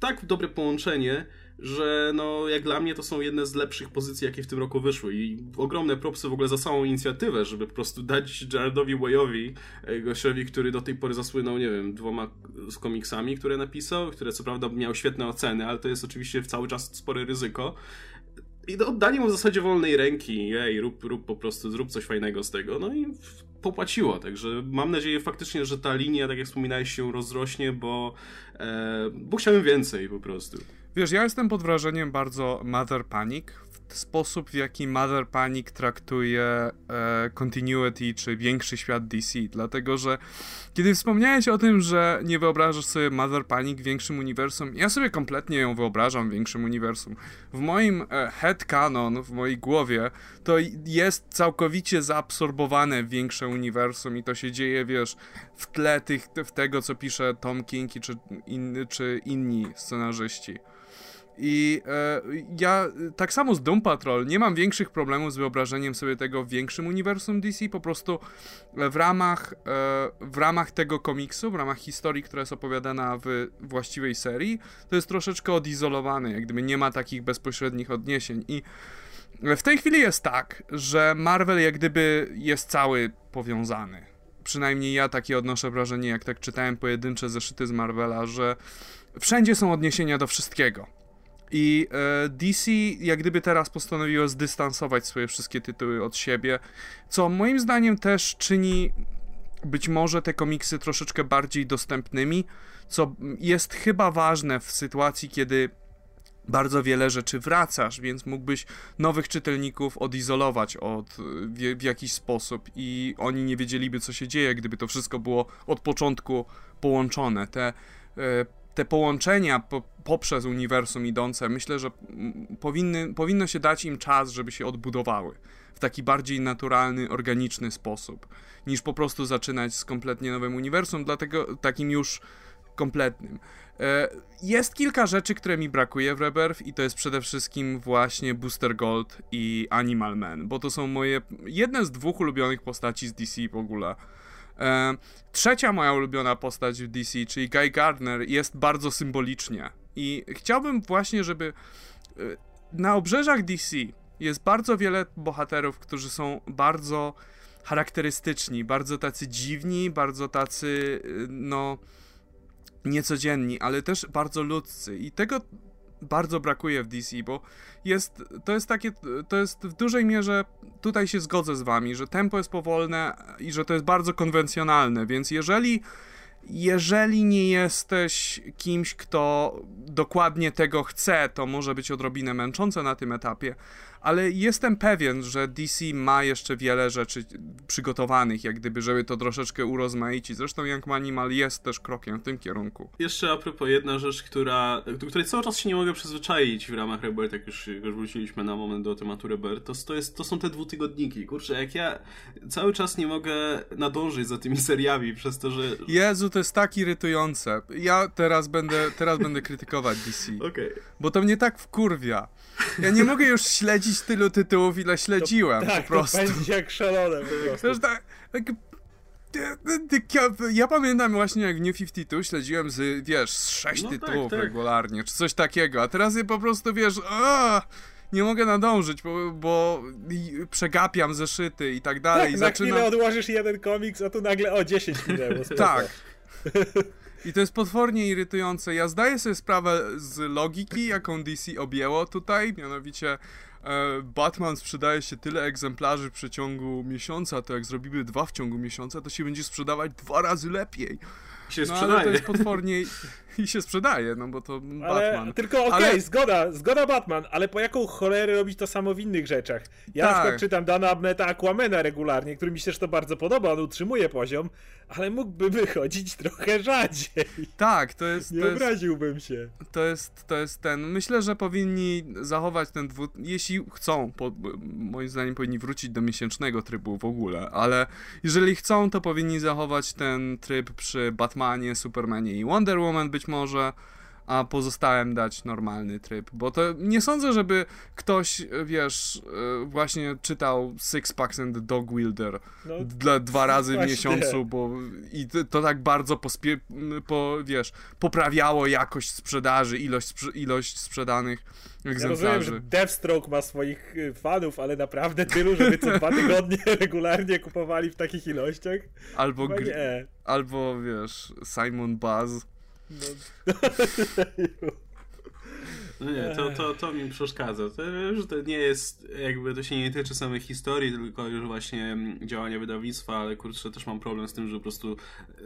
Tak dobre połączenie, że no jak dla mnie to są jedne z lepszych pozycji, jakie w tym roku wyszły i ogromne propsy w ogóle za samą inicjatywę, żeby po prostu dać Jaredowi Wayowi, e, gościowi, który do tej pory zasłynął, nie wiem, dwoma z komiksami, które napisał, które co prawda miały świetne oceny, ale to jest oczywiście cały czas spore ryzyko. I oddanie mu w zasadzie wolnej ręki, jej, rób, rób po prostu, zrób coś fajnego z tego, no i popłaciło, także mam nadzieję faktycznie, że ta linia, tak jak wspominałeś, się rozrośnie, bo, e, bo chciałem więcej po prostu. Wiesz, ja jestem pod wrażeniem bardzo Mother Panic. W sposób, w jaki Mother Panic traktuje e, continuity czy większy świat DC, dlatego że kiedy wspomniałeś o tym, że nie wyobrażasz sobie Mother Panic większym uniwersum, ja sobie kompletnie ją wyobrażam większym uniwersum. W moim e, head canon, w mojej głowie, to jest całkowicie zaabsorbowane większe uniwersum i to się dzieje, wiesz, w tle tych, w tego, co pisze Tom King czy, in, czy inni scenarzyści. I e, ja tak samo z Doom Patrol nie mam większych problemów z wyobrażeniem sobie tego w większym uniwersum DC, po prostu w ramach, e, w ramach tego komiksu, w ramach historii, która jest opowiadana w właściwej serii, to jest troszeczkę odizolowane, jak gdyby nie ma takich bezpośrednich odniesień i w tej chwili jest tak, że Marvel jak gdyby jest cały powiązany. Przynajmniej ja takie odnoszę wrażenie, jak tak czytałem pojedyncze zeszyty z Marvela, że wszędzie są odniesienia do wszystkiego i e, DC jak gdyby teraz postanowiło zdystansować swoje wszystkie tytuły od siebie, co moim zdaniem też czyni być może te komiksy troszeczkę bardziej dostępnymi, co jest chyba ważne w sytuacji, kiedy bardzo wiele rzeczy wracasz, więc mógłbyś nowych czytelników odizolować od, w, w, jakiś sposób i oni nie wiedzieliby, co się dzieje, gdyby to wszystko było od początku połączone. Te e, te połączenia po, poprzez uniwersum idące, myślę, że powinny, powinno się dać im czas, żeby się odbudowały w taki bardziej naturalny, organiczny sposób, niż po prostu zaczynać z kompletnie nowym uniwersum, dlatego takim już kompletnym. E, jest kilka rzeczy, które mi brakuje w Rebirth i to jest przede wszystkim właśnie Booster Gold i Animal Man, bo to są moje jedne z dwóch ulubionych postaci z DC w ogóle. E, trzecia moja ulubiona postać w DC, czyli Guy Gardner, jest bardzo symbolicznie. I chciałbym właśnie, żeby e, na obrzeżach DC jest bardzo wiele bohaterów, którzy są bardzo charakterystyczni, bardzo tacy dziwni, bardzo tacy, e, no, niecodzienni, ale też bardzo ludzcy. I tego bardzo brakuje w DC, bo jest, to jest takie, to jest w dużej mierze, tutaj się zgodzę z wami, że tempo jest powolne i że to jest bardzo konwencjonalne, więc jeżeli jeżeli nie jesteś kimś, kto dokładnie tego chce, to może być odrobinę męczące na tym etapie, ale jestem pewien, że DC ma jeszcze wiele rzeczy przygotowanych, jak gdyby, żeby to troszeczkę urozmaicić. Zresztą Young Manimal jest też krokiem w tym kierunku. Jeszcze a propos jedna rzecz, która, do której cały czas się nie mogę przyzwyczaić w ramach Rebirth, jak już, jak już wróciliśmy na moment do tematu Rebirth, to, to, jest, to są te dwutygodniki. Kurczę, jak ja cały czas nie mogę nadążyć za tymi seriami przez to, że... Jezu, to jest tak irytujące. Ja teraz będę, teraz będę krytykować DC. Okej. Okay. Bo to mnie tak wkurwia. Ja nie mogę już śledzić tylu tytułów, ile śledziłem to, tak, po prostu. To będzie jak szalone po prostu. tak, tak, ja, ja, pamiętam właśnie jak w New 52 śledziłem z, wiesz, z sześć no tak, tytułów tak, tak. regularnie, czy coś takiego, a teraz je po prostu, wiesz, a, nie mogę nadążyć, bo, bo przegapiam zeszyty i tak dalej. Tak, na zaczynam... chwilę odłożysz jeden komiks, a tu nagle o 10 minęło. tak. I to jest potwornie irytujące. Ja zdaję sobie sprawę z logiki, jaką DC objęło tutaj, mianowicie Batman sprzedaje się tyle egzemplarzy w przeciągu miesiąca, to jak zrobimy dwa w ciągu miesiąca, to się będzie sprzedawać dwa razy lepiej. Się no, sprzedaje. ale to jest potwornie i się sprzedaje, no bo to ale, Batman. Tylko okej, okay, ale... zgoda, zgoda Batman, ale po jaką cholerę robić to samo w innych rzeczach? Ja tak. na przykład czytam Dana Abneta Aquamena regularnie, który mi się też to bardzo podoba, on utrzymuje poziom, ale mógłby wychodzić trochę rzadziej. Tak, to jest... Nie to obraziłbym jest, się. To jest, to jest ten... Myślę, że powinni zachować ten dwu... Jeśli chcą, po, moim zdaniem powinni wrócić do miesięcznego trybu w ogóle, ale jeżeli chcą, to powinni zachować ten tryb przy Batmanie, Supermanie i Wonder Woman być może a pozostałym dać normalny tryb, bo to nie sądzę, żeby ktoś, wiesz, e, właśnie czytał Six Packs and Dog Wielder no, dla dwa razy w miesiącu, bo i to, tak bardzo pospie, po, wiesz, poprawiało jakość sprzedaży, ilość, sprze ilość sprzedanych egzemplarzy. Ja rozumiem, że Deathstroke ma swoich y, fanów, ale naprawdę tylu, żeby co dwa tygodnie regularnie kupowali w takich ilościach? Albo, albo wiesz, Simon Buzz no. No nie, to, to, to mi przeszkadza. To, że to nie jest, jakby to się nie tyczy samej historii, tylko już właśnie działania wydawnictwa, ale kurczę, też mam problem z tym, że po prostu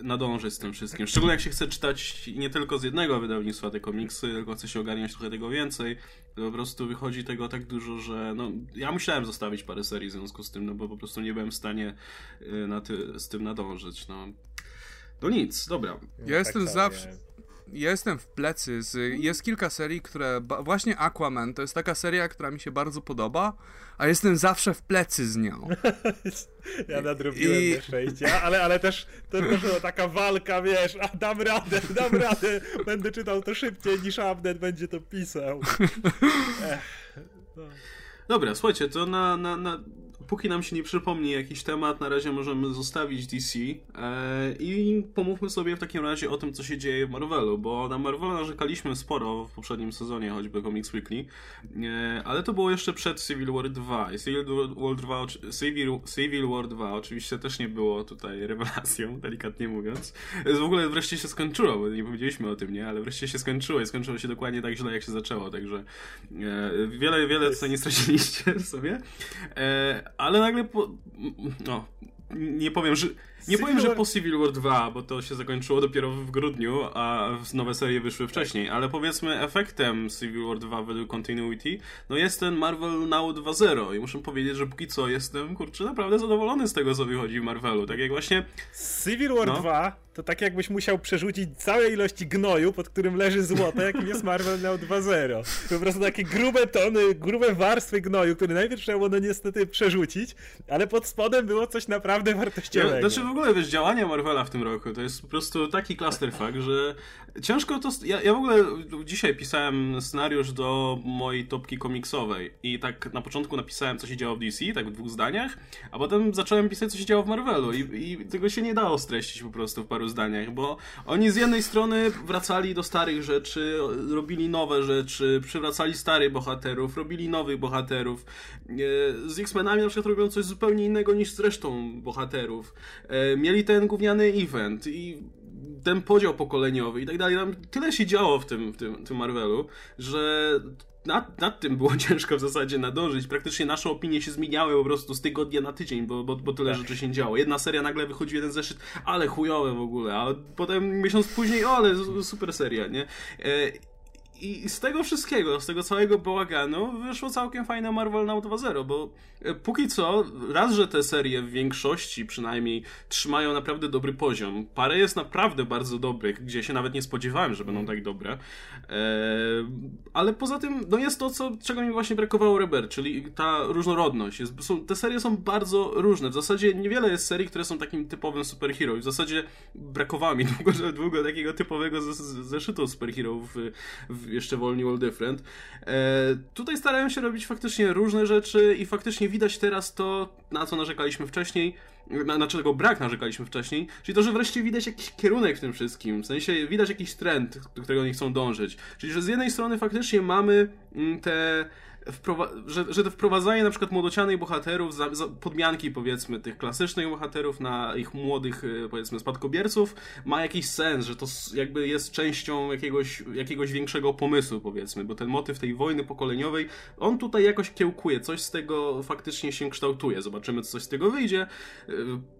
nadążyć z tym wszystkim. Szczególnie jak się chce czytać nie tylko z jednego wydawnictwa te komiksy, tylko chce się ogarniać trochę tego więcej, to po prostu wychodzi tego tak dużo, że no, ja musiałem zostawić parę serii w związku z tym, no bo po prostu nie byłem w stanie y, na ty, z tym nadążyć, no. No nic, dobra. Ja tak jestem zawsze ja jestem w plecy. Z, jest kilka serii, które. Właśnie Aquaman to jest taka seria, która mi się bardzo podoba, a jestem zawsze w plecy z nią. ja nadrobiłem I... ale, ale też to też taka walka, wiesz, a dam radę, dam radę, będę czytał to szybciej niż Abnet będzie to pisał. Ech, no. Dobra, słuchajcie, to na, na, na póki nam się nie przypomni jakiś temat, na razie możemy zostawić DC e, i pomówmy sobie w takim razie o tym, co się dzieje w Marvelu, bo na Marvelu narzekaliśmy sporo w poprzednim sezonie, choćby Comics Weekly, e, ale to było jeszcze przed Civil War 2. I Civil War 2, Civil, Civil War 2 oczywiście też nie było tutaj rewelacją, delikatnie mówiąc. W ogóle wreszcie się skończyło, bo nie powiedzieliśmy o tym, nie? Ale wreszcie się skończyło i skończyło się dokładnie tak źle, jak się zaczęło, także e, wiele, wiele co nie straciliście sobie. E, ale nagle po... No, nie powiem, że nie powiem, że po Civil War 2, bo to się zakończyło dopiero w grudniu, a nowe serie wyszły wcześniej, ale powiedzmy efektem Civil War 2 według Continuity, no jest ten Marvel Now 2.0 i muszę powiedzieć, że póki co jestem, kurczę, naprawdę zadowolony z tego, co wychodzi w Marvelu, tak jak właśnie... Civil War no. 2 to tak jakbyś musiał przerzucić całe ilości gnoju, pod którym leży złoto, jakim jest Marvel Now 2.0. Po prostu takie grube tony, grube warstwy gnoju, które najpierw trzeba było no niestety przerzucić, ale pod spodem było coś naprawdę wartościowego. Ja, znaczy w ogóle, wiesz, działania Marvela w tym roku to jest po prostu taki clusterfuck, że ciężko to... Ja, ja w ogóle dzisiaj pisałem scenariusz do mojej topki komiksowej i tak na początku napisałem, co się działo w DC, tak w dwóch zdaniach, a potem zacząłem pisać, co się działo w Marvelu i, i tego się nie dało streścić po prostu w paru zdaniach, bo oni z jednej strony wracali do starych rzeczy, robili nowe rzeczy, przywracali starych bohaterów, robili nowych bohaterów. E, z X-Menami na przykład robią coś zupełnie innego niż z resztą bohaterów. E, mieli ten gówniany event i ten podział pokoleniowy i tak dalej. Tam tyle się działo w tym, w tym, tym Marvelu, że nad, nad tym było ciężko w zasadzie nadążyć. Praktycznie nasze opinie się zmieniały po prostu z tygodnia na tydzień, bo, bo, bo tyle tak. rzeczy się działo. Jedna seria nagle wychodzi jeden zeszyt, ale chujowe w ogóle, a potem miesiąc później, o, ale super seria, nie? I z tego wszystkiego, z tego całego bałaganu wyszło całkiem fajne Marvel Now 2.0, bo e, póki co, raz, że te serie w większości przynajmniej trzymają naprawdę dobry poziom. Parę jest naprawdę bardzo dobrych, gdzie się nawet nie spodziewałem, że będą tak dobre. Eee, ale poza tym, no jest to, co, czego mi właśnie brakowało Reber, czyli ta różnorodność. Jest, są, te serie są bardzo różne. W zasadzie niewiele jest serii, które są takim typowym superhero. W zasadzie brakowało mi długo, długo takiego typowego zeszytu superhero w, w jeszcze wolni All Different. E, tutaj starają się robić faktycznie różne rzeczy i faktycznie widać teraz to, na co narzekaliśmy wcześniej, na, na czego brak narzekaliśmy wcześniej, czyli to, że wreszcie widać jakiś kierunek w tym wszystkim, w sensie widać jakiś trend, do którego oni chcą dążyć. Czyli, że z jednej strony faktycznie mamy mm, te że, że wprowadzanie na przykład młodocianych bohaterów, za, za podmianki powiedzmy tych klasycznych bohaterów na ich młodych e, powiedzmy spadkobierców ma jakiś sens, że to jakby jest częścią jakiegoś, jakiegoś większego pomysłu powiedzmy, bo ten motyw tej wojny pokoleniowej, on tutaj jakoś kiełkuje, coś z tego faktycznie się kształtuje, zobaczymy co coś z tego wyjdzie, e,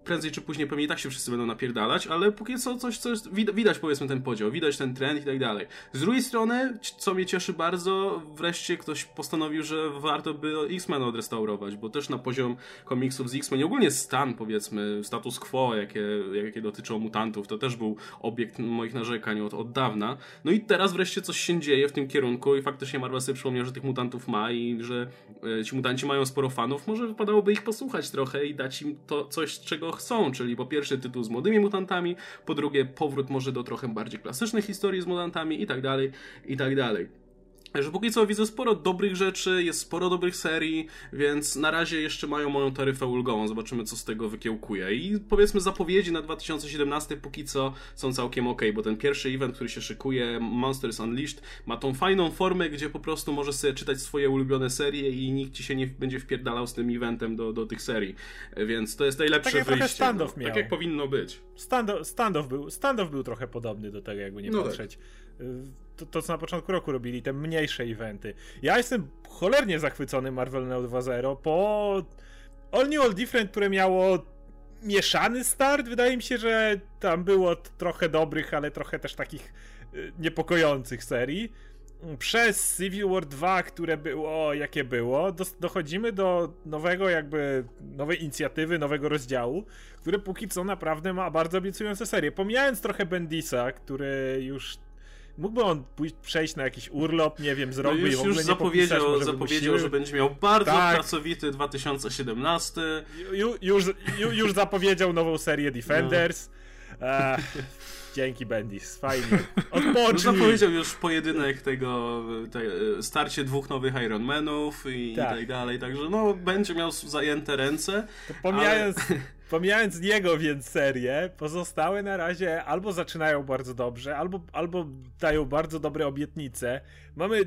prędzej czy później pewnie tak się wszyscy będą napierdalać, ale póki co coś, coś widać powiedzmy ten podział, widać ten trend i tak dalej. Z drugiej strony, co mnie cieszy bardzo, wreszcie ktoś postanowił że warto by X-Men odrestaurować, bo też na poziom komiksów z X-Men, ogólnie stan, powiedzmy, status quo, jakie, jakie dotyczą mutantów, to też był obiekt moich narzekań od, od dawna. No i teraz wreszcie coś się dzieje w tym kierunku i faktycznie Marvel sobie przypomniał, że tych mutantów ma i że e, ci mutanci mają sporo fanów. Może wypadałoby ich posłuchać trochę i dać im to coś, czego chcą, czyli po pierwsze tytuł z młodymi mutantami, po drugie powrót może do trochę bardziej klasycznych historii z mutantami i tak dalej, i tak dalej. Że póki co widzę sporo dobrych rzeczy, jest sporo dobrych serii, więc na razie jeszcze mają moją taryfę ulgową. Zobaczymy, co z tego wykiełkuje. I powiedzmy, zapowiedzi na 2017 póki co są całkiem ok, bo ten pierwszy event, który się szykuje, Monsters Unleashed, ma tą fajną formę, gdzie po prostu możesz sobie czytać swoje ulubione serie i nikt ci się nie będzie wpierdalał z tym eventem do, do tych serii. Więc to jest najlepsze tak wyjście. Standoff no, miał. Tak jak powinno być. Standoff, standoff, był, standoff był trochę podobny do tego, jakby nie no tak. patrzeć. Tak to, to, co na początku roku robili, te mniejsze eventy. Ja jestem cholernie zachwycony Marvel Now 2.0 po All New All Different, które miało mieszany start. Wydaje mi się, że tam było trochę dobrych, ale trochę też takich y, niepokojących serii. Przez Civil War 2, które było jakie było, do, dochodzimy do nowego jakby, nowej inicjatywy, nowego rozdziału, który póki co naprawdę ma bardzo obiecujące serie. Pomijając trochę Bendisa, który już Mógłby on pójść, przejść na jakiś urlop, nie wiem, zrobić no już, już zapowiedział, zapowiedział że będzie miał bardzo tak. pracowity 2017. Ju, już, ju, już zapowiedział nową serię Defenders. No. dzięki Bendis, fajnie. Odpocznij. Zapowiedział już pojedynek tego, te, starcie dwóch nowych Ironmanów i tak. i tak dalej, także no będzie miał zajęte ręce. To pomijając... Ale... Pomijając niego więc serię, pozostałe na razie albo zaczynają bardzo dobrze, albo, albo dają bardzo dobre obietnice. Mamy,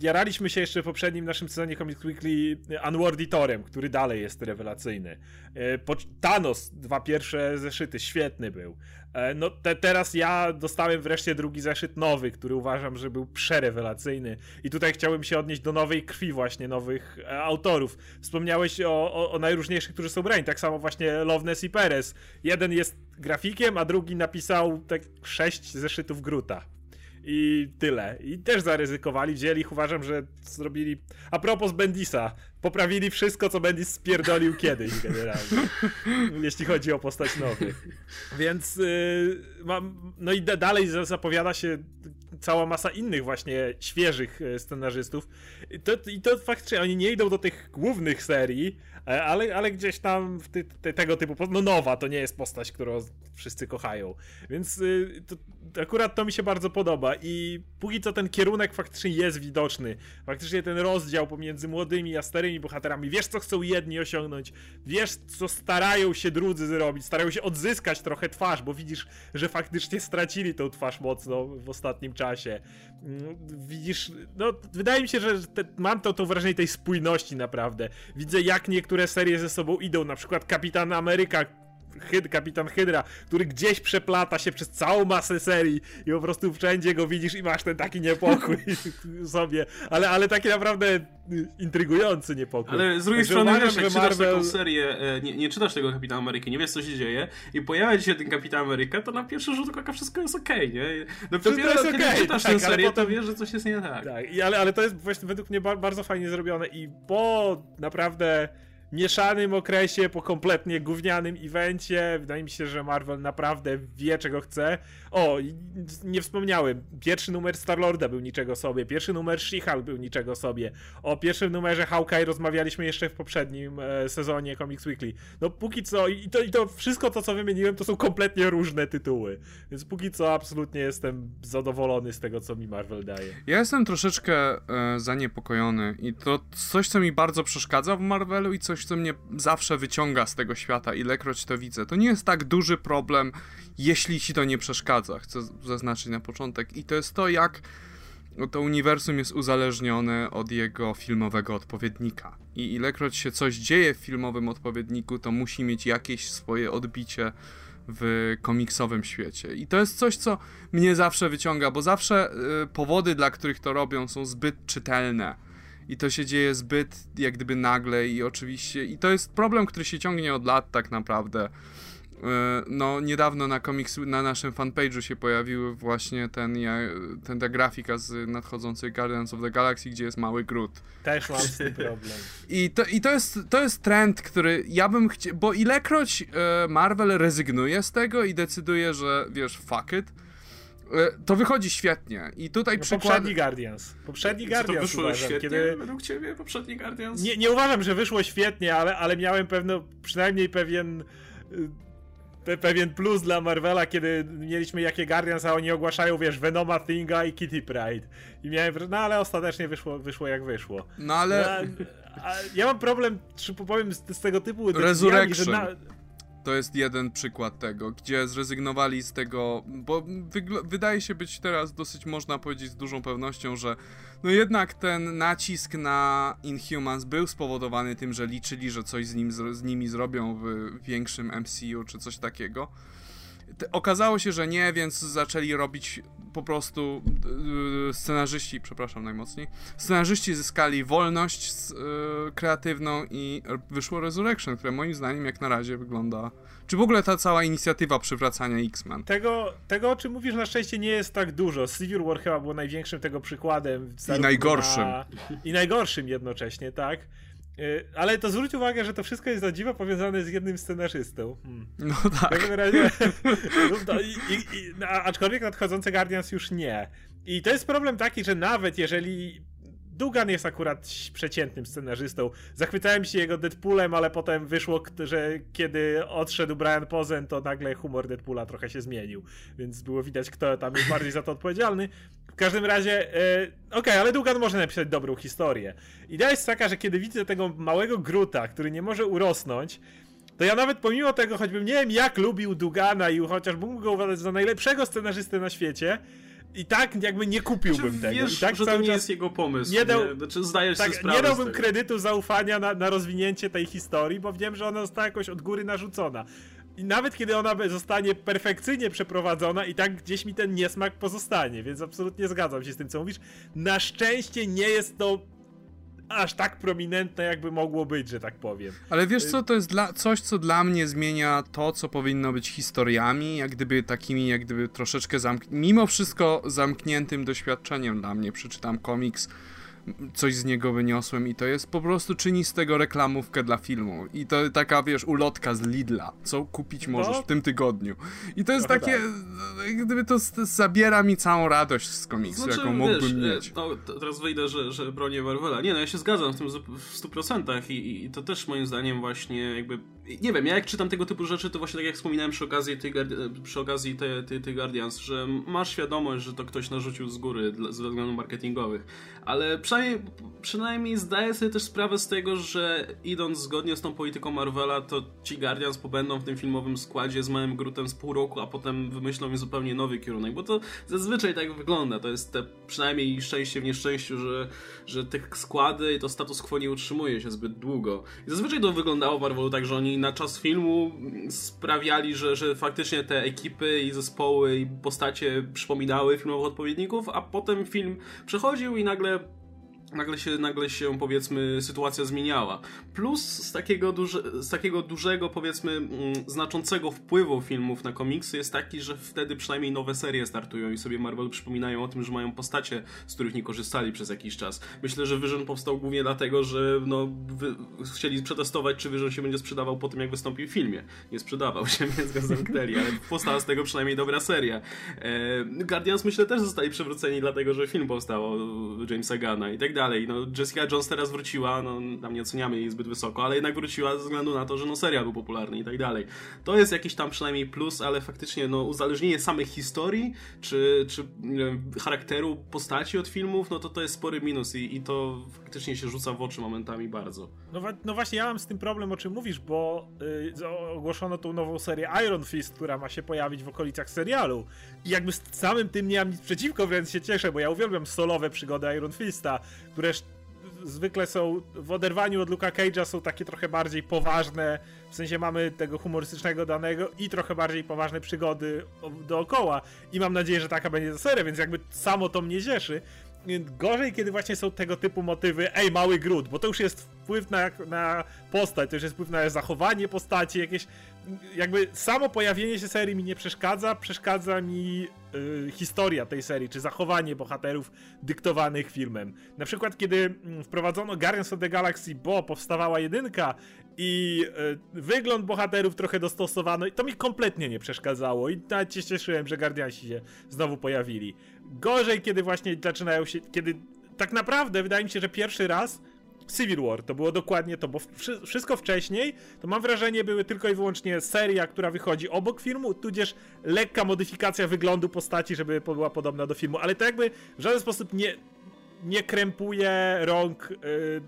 jaraliśmy się jeszcze w poprzednim naszym sezonie Comic Weekly Unworditorem, który dalej jest rewelacyjny. E, Thanos, dwa pierwsze zeszyty, świetny był. E, no te, teraz ja dostałem wreszcie drugi zeszyt nowy, który uważam, że był przerewelacyjny. I tutaj chciałbym się odnieść do nowej krwi właśnie, nowych e, autorów. Wspomniałeś o, o, o najróżniejszych, którzy są brani. Tak samo właśnie Loveness i Perez. Jeden jest grafikiem, a drugi napisał te sześć zeszytów Gruta. I tyle. I też zaryzykowali, wzięli ich. Uważam, że zrobili. A propos Bendisa, poprawili wszystko, co Bendis spierdolił kiedyś generalnie. jeśli chodzi o postać nowych. Więc yy, mam. No i dalej zapowiada się cała masa innych właśnie świeżych y, scenarzystów. I to, i to faktycznie oni nie idą do tych głównych serii, E, ale, ale gdzieś tam w ty, ty, tego typu. No, nowa to nie jest postać, którą wszyscy kochają. Więc y, to, akurat to mi się bardzo podoba. I póki co ten kierunek faktycznie jest widoczny. Faktycznie ten rozdział pomiędzy młodymi a starymi bohaterami. Wiesz, co chcą jedni osiągnąć, wiesz, co starają się drudzy zrobić. Starają się odzyskać trochę twarz, bo widzisz, że faktycznie stracili tą twarz mocno w ostatnim czasie. Mm, widzisz, no, wydaje mi się, że te, mam to, to wrażenie tej spójności naprawdę. Widzę, jak niektóre serie ze sobą idą, na przykład Kapitan Ameryka Hyd, kapitan Hydra, który gdzieś przeplata się przez całą masę serii i po prostu wszędzie go widzisz i masz ten taki niepokój sobie, ale, ale taki naprawdę intrygujący niepokój. Ale z drugiej strony, wiesz, jak czytasz Marvel... taką serię, e, nie, nie, czytasz tego Kapitana Ameryki, nie wiesz co się dzieje i pojawia się ten Kapitan Ameryka, to na pierwszy rzut oka wszystko jest okej, okay, nie? Dopiero jest kiedy okay, czytasz tak, tę serię, potem... to wiesz, że coś jest nie tak. Tak, I, ale, ale to jest właśnie według mnie bardzo fajnie zrobione i po naprawdę mieszanym okresie, po kompletnie gównianym evencie. Wydaje mi się, że Marvel naprawdę wie, czego chce. O, nie wspomniałem, pierwszy numer Star-Lorda był niczego sobie, pierwszy numer She-Hulk był niczego sobie. O pierwszym numerze Hawkeye rozmawialiśmy jeszcze w poprzednim e, sezonie Comics Weekly. No póki co, i to, i to wszystko to, co wymieniłem, to są kompletnie różne tytuły. Więc póki co absolutnie jestem zadowolony z tego, co mi Marvel daje. Ja jestem troszeczkę e, zaniepokojony i to coś, co mi bardzo przeszkadza w Marvelu i coś, co mnie zawsze wyciąga z tego świata, ilekroć to widzę. To nie jest tak duży problem, jeśli ci to nie przeszkadza, chcę zaznaczyć na początek. I to jest to, jak to uniwersum jest uzależnione od jego filmowego odpowiednika. I ilekroć się coś dzieje w filmowym odpowiedniku, to musi mieć jakieś swoje odbicie w komiksowym świecie. I to jest coś, co mnie zawsze wyciąga, bo zawsze y, powody, dla których to robią, są zbyt czytelne i to się dzieje zbyt jak gdyby nagle i oczywiście i to jest problem, który się ciągnie od lat tak naprawdę. E, no, niedawno na komiks, na naszym fanpage'u się pojawiły właśnie ten, ten, ta grafika z nadchodzącej Guardians of the Galaxy, gdzie jest mały Groot. Też mam z tym problem. I to, i to, jest, to jest trend, który ja bym chciał, bo ilekroć e, Marvel rezygnuje z tego i decyduje, że wiesz, fuck it, to wychodzi świetnie. I tutaj no, przykład... Poprzedni Guardians. Poprzedni Guardians to wyszło uważam, świetnie kiedy... według ciebie poprzedni Guardians? Nie, nie uważam, że wyszło świetnie, ale, ale miałem pewno, przynajmniej pewien pe pewien plus dla Marvela, kiedy mieliśmy jakie Guardians, a oni ogłaszają, wiesz, Venoma, Thinga i Kitty Pride. I miałem, no ale ostatecznie wyszło, wyszło jak wyszło. No ale... No, ja mam problem, czy powiem, z, z tego typu Resurrection. Że na to jest jeden przykład tego, gdzie zrezygnowali z tego, bo wydaje się być teraz dosyć można powiedzieć z dużą pewnością, że no jednak ten nacisk na Inhumans był spowodowany tym, że liczyli, że coś z, nim, z nimi zrobią w większym MCU czy coś takiego. Okazało się, że nie, więc zaczęli robić po prostu yy, scenarzyści, przepraszam najmocniej, scenarzyści zyskali wolność yy, kreatywną i wyszło Resurrection, które moim zdaniem jak na razie wygląda czy w ogóle ta cała inicjatywa przywracania X-Men? Tego, tego, o czym mówisz, na szczęście nie jest tak dużo. Civil War chyba było największym tego przykładem. I najgorszym. Na... I najgorszym jednocześnie, tak. Y, ale to zwróć uwagę, że to wszystko jest za dziwo powiązane z jednym scenarzystą. Hmm. No tak. W razie, no, i, i, aczkolwiek nadchodzące Guardians już nie. I to jest problem taki, że nawet jeżeli Dugan jest akurat przeciętnym scenarzystą. Zachwycałem się jego Deadpoolem, ale potem wyszło, że kiedy odszedł Brian Pozen, to nagle humor Deadpoola trochę się zmienił. Więc było widać, kto tam jest bardziej za to odpowiedzialny. W każdym razie, e, okej, okay, ale Dugan może napisać dobrą historię. Idea jest taka, że kiedy widzę tego małego Gruta, który nie może urosnąć, to ja nawet pomimo tego, choćbym nie wiem jak lubił Dugana i chociaż mógłbym go uważać za najlepszego scenarzystę na świecie, i tak jakby nie kupiłbym znaczy, tego. Wiesz, I tak że to nie jest jego pomysł. Nie, dał, nie? Znaczy, zdajesz tak, sobie nie dałbym kredytu zaufania na, na rozwinięcie tej historii, bo wiem, że ona została jakoś od góry narzucona. I nawet kiedy ona zostanie perfekcyjnie przeprowadzona, i tak gdzieś mi ten niesmak pozostanie, więc absolutnie zgadzam się z tym, co mówisz. Na szczęście nie jest to aż tak prominentne, jakby mogło być, że tak powiem. Ale wiesz co, to jest dla, coś, co dla mnie zmienia to, co powinno być historiami, jak gdyby takimi, jak gdyby troszeczkę zamk mimo wszystko zamkniętym doświadczeniem dla mnie. Przeczytam komiks coś z niego wyniosłem i to jest po prostu czyni z tego reklamówkę dla filmu. I to taka, wiesz, ulotka z Lidla, co kupić możesz no. w tym tygodniu. I to jest Trochę takie, tak. gdyby to, to, zabiera mi całą radość z komiksu, znaczy, jaką mógłbym wiesz, mieć. No, teraz wyjdę, że, że bronię Marvela. Nie, no ja się zgadzam w tym w 100% i, i to też moim zdaniem właśnie jakby, nie wiem, ja jak czytam tego typu rzeczy, to właśnie tak jak wspominałem przy okazji tych przy okazji te, te Guardians, że masz świadomość, że to ktoś narzucił z góry dla, ze względów marketingowych, ale przynajmniej, przynajmniej zdaję sobie też sprawę z tego, że idąc zgodnie z tą polityką Marvela, to ci Guardians pobędą w tym filmowym składzie z małym Grutem z pół roku, a potem wymyślą mi zupełnie nowy kierunek, bo to zazwyczaj tak wygląda. To jest te przynajmniej szczęście w nieszczęściu, że, że tych składy i to status quo nie utrzymuje się zbyt długo. I zazwyczaj to wyglądało w Marvelu tak, że oni na czas filmu sprawiali, że, że faktycznie te ekipy i zespoły i postacie przypominały filmowych odpowiedników, a potem film przechodził i nagle nagle się, nagle się powiedzmy sytuacja zmieniała. Plus z takiego, duże, z takiego dużego powiedzmy mm, znaczącego wpływu filmów na komiksy jest taki, że wtedy przynajmniej nowe serie startują i sobie Marvel przypominają o tym, że mają postacie, z których nie korzystali przez jakiś czas. Myślę, że Vision powstał głównie dlatego, że no, wy, chcieli przetestować, czy Vision się będzie sprzedawał po tym, jak wystąpił w filmie. Nie sprzedawał się, więc go zamknęli, ale powstała z tego przynajmniej dobra seria. E, Guardians myślę też zostali przewróceni dlatego, że film powstał Jamesa Gana i tak dalej dalej. No, Jessica Jones teraz wróciła, no tam nie oceniamy jej zbyt wysoko, ale jednak wróciła ze względu na to, że no serial był popularny i tak dalej. To jest jakiś tam przynajmniej plus, ale faktycznie no uzależnienie samej historii, czy, czy wiem, charakteru postaci od filmów, no to to jest spory minus i, i to faktycznie się rzuca w oczy momentami bardzo. No, no właśnie ja mam z tym problem, o czym mówisz, bo yy, ogłoszono tą nową serię Iron Fist, która ma się pojawić w okolicach serialu. I jakby z samym tym nie mam nic przeciwko, więc się cieszę, bo ja uwielbiam solowe przygody Iron Fista, które zwykle są w oderwaniu od Luka Cage'a są takie trochę bardziej poważne, w sensie mamy tego humorystycznego danego i trochę bardziej poważne przygody dookoła i mam nadzieję, że taka będzie za seria, więc jakby samo to mnie cieszy. Gorzej, kiedy właśnie są tego typu motywy, ej, mały gród, bo to już jest wpływ na, na postać, to już jest wpływ na zachowanie postaci, jakieś jakby samo pojawienie się serii mi nie przeszkadza, przeszkadza mi y, historia tej serii, czy zachowanie bohaterów dyktowanych filmem. Na przykład, kiedy mm, wprowadzono Guardians of the Galaxy, bo powstawała jedynka i y, wygląd bohaterów trochę dostosowano i to mi kompletnie nie przeszkadzało i nawet się cieszyłem, że Guardiansi się znowu pojawili. Gorzej, kiedy właśnie zaczynają się, kiedy tak naprawdę wydaje mi się, że pierwszy raz Civil War, to było dokładnie to, bo wszystko wcześniej, to mam wrażenie, były tylko i wyłącznie seria, która wychodzi obok filmu, tudzież lekka modyfikacja wyglądu postaci, żeby była podobna do filmu, ale to jakby w żaden sposób nie, nie krępuje rąk yy,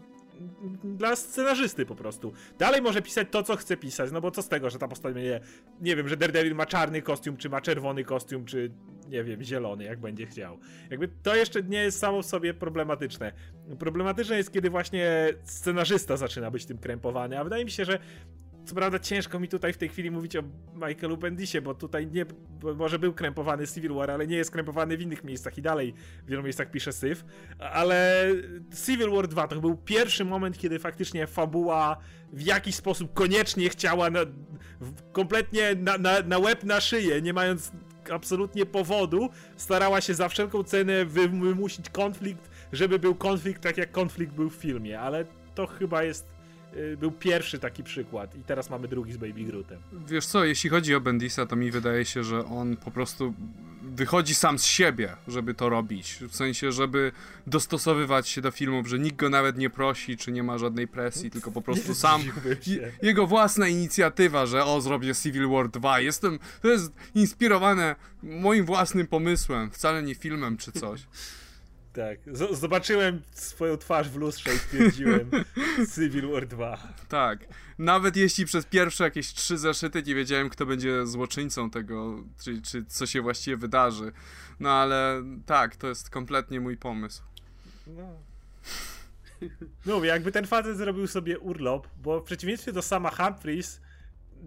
dla scenarzysty po prostu. Dalej może pisać to, co chce pisać, no bo co z tego, że ta postać będzie, nie wiem, że Daredevil ma czarny kostium, czy ma czerwony kostium, czy nie wiem, zielony, jak będzie chciał. Jakby to jeszcze nie jest samo w sobie problematyczne. Problematyczne jest, kiedy właśnie scenarzysta zaczyna być tym krępowany, a wydaje mi się, że co prawda ciężko mi tutaj w tej chwili mówić o Michaelu Bendisie, bo tutaj nie, bo może był krępowany Civil War, ale nie jest krępowany w innych miejscach i dalej w wielu miejscach pisze syf, ale Civil War 2 to był pierwszy moment, kiedy faktycznie fabuła w jakiś sposób koniecznie chciała na, kompletnie na, na, na łeb na szyję, nie mając absolutnie powodu, starała się za wszelką cenę wymusić konflikt, żeby był konflikt tak jak konflikt był w filmie, ale to chyba jest był pierwszy taki przykład i teraz mamy drugi z Baby Grootem. Wiesz co, jeśli chodzi o Bendisa, to mi wydaje się, że on po prostu wychodzi sam z siebie, żeby to robić. W sensie, żeby dostosowywać się do filmów, że nikt go nawet nie prosi, czy nie ma żadnej presji, tylko po prostu sam. Jego własna inicjatywa, że o, zrobię Civil War 2. Jestem. To jest inspirowane moim własnym pomysłem, wcale nie filmem czy coś. Tak. Z zobaczyłem swoją twarz w lustrze i stwierdziłem Civil War 2. Tak. Nawet jeśli przez pierwsze jakieś trzy zeszyty nie wiedziałem, kto będzie złoczyńcą tego, czy, czy co się właściwie wydarzy. No ale tak, to jest kompletnie mój pomysł. No. No, jakby ten facet zrobił sobie urlop, bo w przeciwieństwie do sama Humphreys,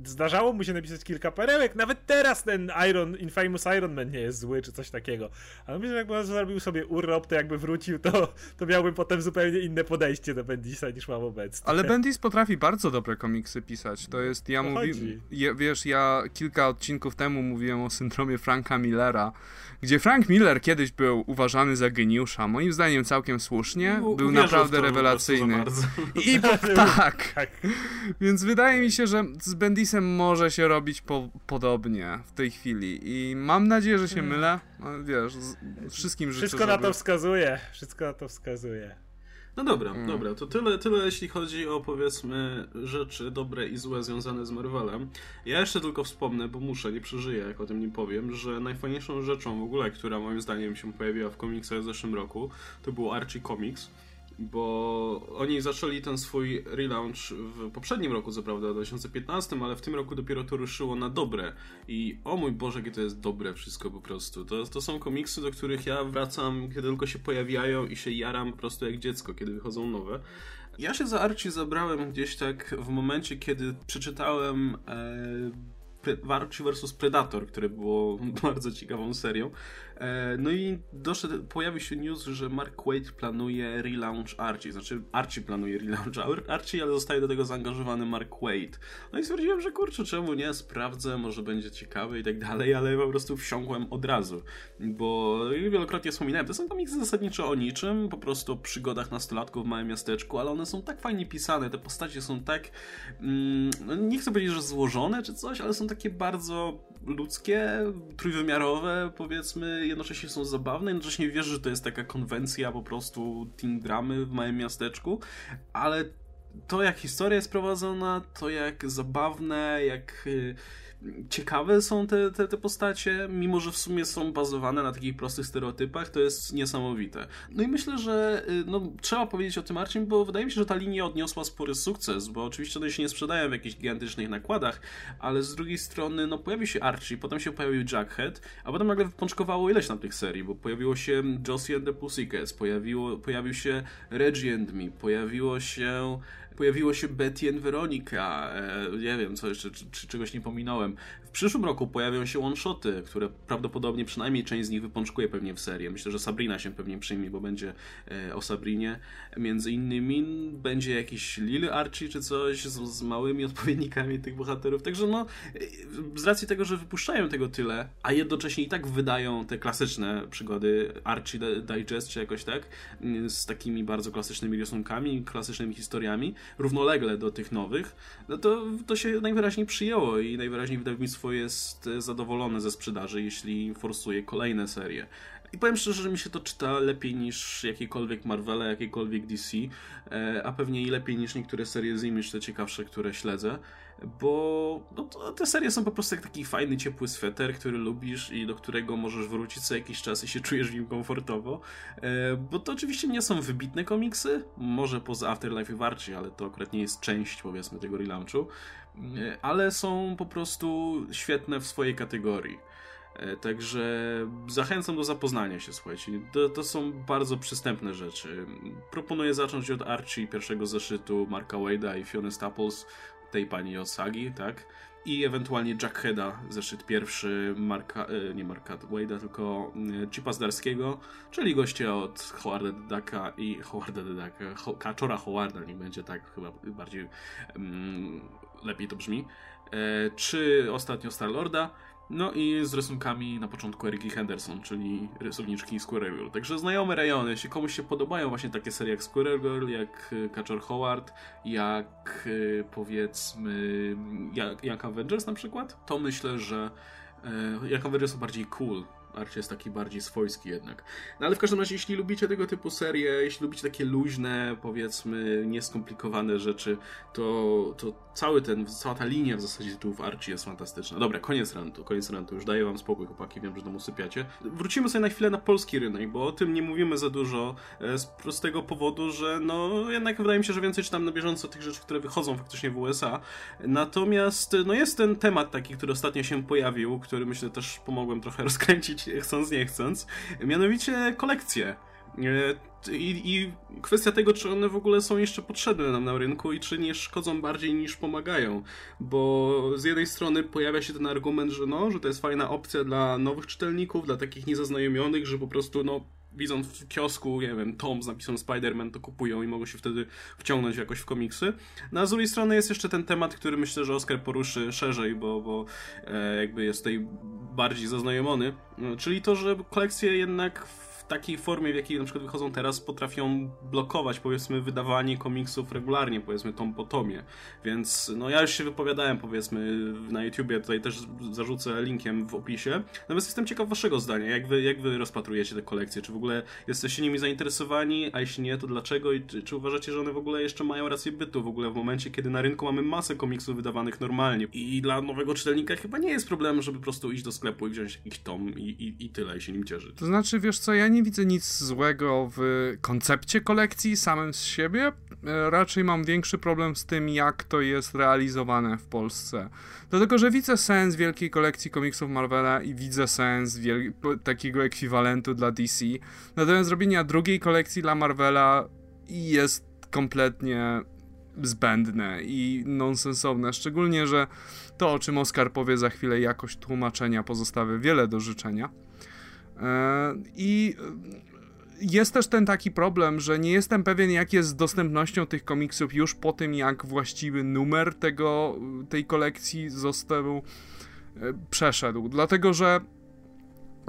zdarzało mu się napisać kilka perełek. Nawet teraz ten Iron, Infamous Iron Man nie jest zły, czy coś takiego. Ale myślę, że jakby zrobił sobie urlop, to jakby wrócił, to, to miałbym potem zupełnie inne podejście do Bendisa niż mam obecnie. Ale Bendis potrafi bardzo dobre komiksy pisać. To jest, ja mówię, wiesz, ja kilka odcinków temu mówiłem o syndromie Franka Millera, gdzie Frank Miller kiedyś był uważany za geniusza, moim zdaniem całkiem słusznie, U, był naprawdę rewelacyjny. I tak. tak. Więc wydaje mi się, że z Bendisem może się robić po, podobnie w tej chwili i mam nadzieję, że się hmm. mylę. No, wiesz, z, wszystkim życzę, Wszystko na to wskazuje, wszystko na to wskazuje. No dobra, mm. dobra, to tyle, tyle jeśli chodzi o powiedzmy rzeczy dobre i złe związane z Marvelem. Ja jeszcze tylko wspomnę, bo muszę, nie przeżyję jak o tym nie powiem, że najfajniejszą rzeczą w ogóle, która moim zdaniem się pojawiła w komiksach w zeszłym roku, to był Archie Comics bo oni zaczęli ten swój relaunch w poprzednim roku, co prawda, w 2015, ale w tym roku dopiero to ruszyło na dobre. I o mój Boże, jakie to jest dobre wszystko po prostu. To, to są komiksy, do których ja wracam, kiedy tylko się pojawiają i się jaram po prostu jak dziecko, kiedy wychodzą nowe. Ja się za Archie zabrałem gdzieś tak w momencie, kiedy przeczytałem e, Archie vs Predator, które było bardzo ciekawą serią. E, no i doszedł, pojawił się news, że Mark Waid planuje relaunch Archie. Znaczy, Archie planuje relaunch Archie, ale zostaje do tego zaangażowany Mark Waid. No i stwierdziłem, że kurczę, czemu nie? Sprawdzę, może będzie ciekawe i tak dalej, ale po prostu wsiąkłem od razu. Bo wielokrotnie wspominałem, to są komiksy zasadniczo o niczym, po prostu o przygodach nastolatków w małym miasteczku, ale one są tak fajnie pisane, te postacie są tak, mm, no nie chcę powiedzieć, że złożone czy coś, ale są takie bardzo ludzkie, trójwymiarowe, powiedzmy, jednocześnie są zabawne, jednocześnie wiesz, że to jest taka konwencja po prostu teen dramy w małym miasteczku, ale to jak historia jest prowadzona, to jak zabawne, jak y, ciekawe są te, te, te postacie, mimo że w sumie są bazowane na takich prostych stereotypach, to jest niesamowite. No i myślę, że y, no, trzeba powiedzieć o tym Archie, bo wydaje mi się, że ta linia odniosła spory sukces, bo oczywiście one się nie sprzedają w jakichś gigantycznych nakładach, ale z drugiej strony no, pojawił się Archie, potem się pojawił Jackhead, a potem nagle wypączkowało ileś tam tych serii, bo pojawiło się Josie and the Pussycats, pojawiło, pojawił się Reggie and Me, pojawiło się pojawiło się Betty and Veronica, e, nie wiem, co jeszcze, czy, czy, czegoś nie pominąłem. W przyszłym roku pojawią się one-shoty, które prawdopodobnie przynajmniej część z nich wypączkuje pewnie w serię. Myślę, że Sabrina się pewnie przyjmie, bo będzie e, o Sabrinie. Między innymi będzie jakiś Lily Archie czy coś z, z małymi odpowiednikami tych bohaterów. Także no, z racji tego, że wypuszczają tego tyle, a jednocześnie i tak wydają te klasyczne przygody Archie Digest czy jakoś tak, z takimi bardzo klasycznymi rysunkami, klasycznymi historiami, równolegle do tych nowych, no to to się najwyraźniej przyjęło i najwyraźniej wydawnictwo jest zadowolone ze sprzedaży, jeśli forsuje kolejne serie. I powiem szczerze, że mi się to czyta lepiej niż jakiekolwiek Marvela, jakiekolwiek DC, e, a pewnie i lepiej niż niektóre serie z Image, te ciekawsze, które śledzę bo no te serie są po prostu jak taki fajny, ciepły sweter, który lubisz i do którego możesz wrócić co jakiś czas i się czujesz w nim komfortowo. E, bo to oczywiście nie są wybitne komiksy, może poza Afterlife i Warci, ale to akurat nie jest część, powiedzmy, tego relaunchu, e, ale są po prostu świetne w swojej kategorii. E, także zachęcam do zapoznania się, słuchajcie. To, to, są bardzo przystępne rzeczy. Proponuję zacząć od Archie, pierwszego zeszytu Marka Wade'a i Fiona Staples tej pani Osagi, tak? I ewentualnie Jackheada, zeszyt pierwszy Marka, e, nie Marka Wade'a, tylko e, Chipa Zdarskiego, czyli goście od Howarda Dedaka i Howarda Dedaka, Ho, Kaczora Howarda, nie będzie tak, chyba bardziej um, lepiej to brzmi. E, czy ostatnio Star-Lorda, no i z rysunkami na początku Eriki Henderson, czyli rysowniczki Squirrel Girl. Także znajome rejony. Jeśli komuś się podobają właśnie takie serie jak Squirrel Girl, jak e, Catcher Howard, jak e, powiedzmy jak Young Avengers na przykład, to myślę, że Young Avengers są bardziej cool Archie jest taki bardziej swojski jednak. No ale w każdym razie, jeśli lubicie tego typu serie, jeśli lubicie takie luźne, powiedzmy, nieskomplikowane rzeczy, to, to cały ten, cała ta linia w zasadzie tytułów Archie jest fantastyczna. Dobra, koniec rantu, koniec rantu. Już daję wam spokój, chłopaki, wiem, że tam usypiacie. Wrócimy sobie na chwilę na polski rynek, bo o tym nie mówimy za dużo e, z prostego powodu, że no jednak wydaje mi się, że więcej czytam na bieżąco tych rzeczy, które wychodzą faktycznie w USA. Natomiast no jest ten temat taki, który ostatnio się pojawił, który myślę też pomogłem trochę rozkręcić chcąc nie chcąc, mianowicie kolekcje. E, I, I, kwestia tego, czy one w ogóle są jeszcze potrzebne nam na rynku i czy nie szkodzą bardziej niż pomagają. Bo z jednej strony pojawia się ten argument, że no, że to jest fajna opcja dla nowych czytelników, dla takich niezaznajomionych, że po prostu no widzą w kiosku, nie wiem, tom z napisem Spider-Man, to kupują i mogą się wtedy wciągnąć jakoś w komiksy. No a z drugiej strony jest jeszcze ten temat, który myślę, że Oscar poruszy szerzej, bo, bo e, jakby jest tutaj bardziej zaznajomiony, no, czyli to, że kolekcje jednak takiej formie, w jakiej na przykład wychodzą teraz, potrafią blokować, powiedzmy, wydawanie komiksów regularnie, powiedzmy, tom po tomie. Więc, no ja już się wypowiadałem, powiedzmy, na YouTubie, tutaj też zarzucę linkiem w opisie. Natomiast jestem ciekaw waszego zdania, jak wy, jak wy rozpatrujecie te kolekcje, czy w ogóle jesteście nimi zainteresowani, a jeśli nie, to dlaczego i czy, czy uważacie, że one w ogóle jeszcze mają rację bytu w ogóle w momencie, kiedy na rynku mamy masę komiksów wydawanych normalnie i dla nowego czytelnika chyba nie jest problem, żeby po prostu iść do sklepu i wziąć jakiś tom i, i, i tyle, i się nim cieszyć. To znaczy, wiesz co, ja nie nie widzę nic złego w koncepcie kolekcji samym z siebie. E, raczej mam większy problem z tym, jak to jest realizowane w Polsce. Dlatego, że widzę sens wielkiej kolekcji komiksów Marvela i widzę sens takiego ekwiwalentu dla DC. Natomiast zrobienia drugiej kolekcji dla Marvela jest kompletnie zbędne i nonsensowne. Szczególnie, że to, o czym Oscar powie za chwilę, jakość tłumaczenia pozostawia wiele do życzenia. E, I jest też ten taki problem, że nie jestem pewien, jak jest z dostępnością tych komiksów już po tym, jak właściwy numer tego, tej kolekcji został e, przeszedł. Dlatego, że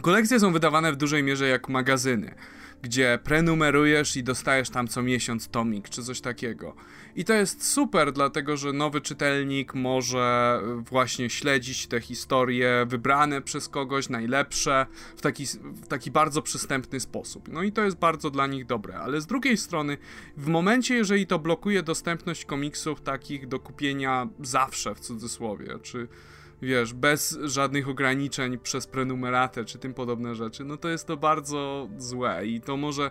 kolekcje są wydawane w dużej mierze jak magazyny gdzie prenumerujesz i dostajesz tam co miesiąc tomik czy coś takiego. I to jest super, dlatego że nowy czytelnik może właśnie śledzić te historie wybrane przez kogoś, najlepsze, w taki, w taki bardzo przystępny sposób. No i to jest bardzo dla nich dobre, ale z drugiej strony, w momencie, jeżeli to blokuje dostępność komiksów takich do kupienia zawsze w cudzysłowie, czy wiesz, bez żadnych ograniczeń przez prenumeratę czy tym podobne rzeczy, no to jest to bardzo złe i to może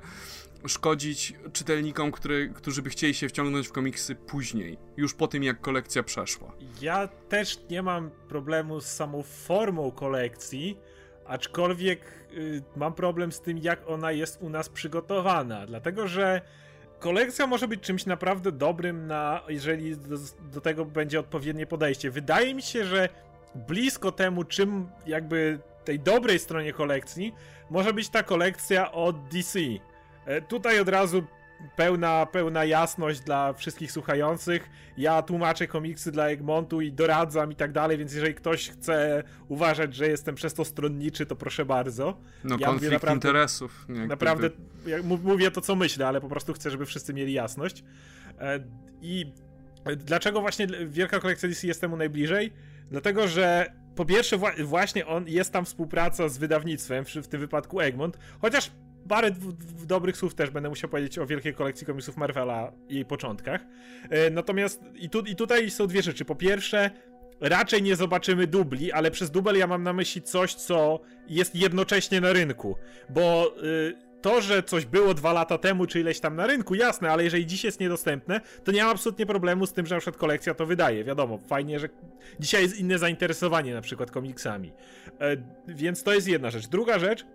szkodzić czytelnikom, który, którzy by chcieli się wciągnąć w komiksy później, już po tym jak kolekcja przeszła. Ja też nie mam problemu z samą formą kolekcji, aczkolwiek y, mam problem z tym, jak ona jest u nas przygotowana, dlatego że kolekcja może być czymś naprawdę dobrym, na, jeżeli do, do tego będzie odpowiednie podejście. Wydaje mi się, że blisko temu, czym jakby tej dobrej stronie kolekcji może być ta kolekcja od DC. E, tutaj od razu pełna, pełna jasność dla wszystkich słuchających. Ja tłumaczę komiksy dla Egmontu i doradzam i tak dalej, więc jeżeli ktoś chce uważać, że jestem przez to stronniczy, to proszę bardzo. No ja konflikt naprawdę, interesów. Naprawdę ja mówię to, co myślę, ale po prostu chcę, żeby wszyscy mieli jasność. E, I dlaczego właśnie wielka kolekcja DC jest temu najbliżej? Dlatego, że po pierwsze właśnie on jest tam współpraca z wydawnictwem, w tym wypadku Egmont, chociaż parę dobrych słów też będę musiał powiedzieć o wielkiej kolekcji komiksów Marvela i jej początkach. E, natomiast i, tu, i tutaj są dwie rzeczy. Po pierwsze, raczej nie zobaczymy dubli, ale przez dubel ja mam na myśli coś, co jest jednocześnie na rynku, bo... Y, to, że coś było dwa lata temu, czy ileś tam na rynku, jasne, ale jeżeli dziś jest niedostępne, to nie mam absolutnie problemu z tym, że na przykład kolekcja to wydaje. Wiadomo, fajnie, że dzisiaj jest inne zainteresowanie na przykład komiksami. E, więc to jest jedna rzecz. Druga rzecz,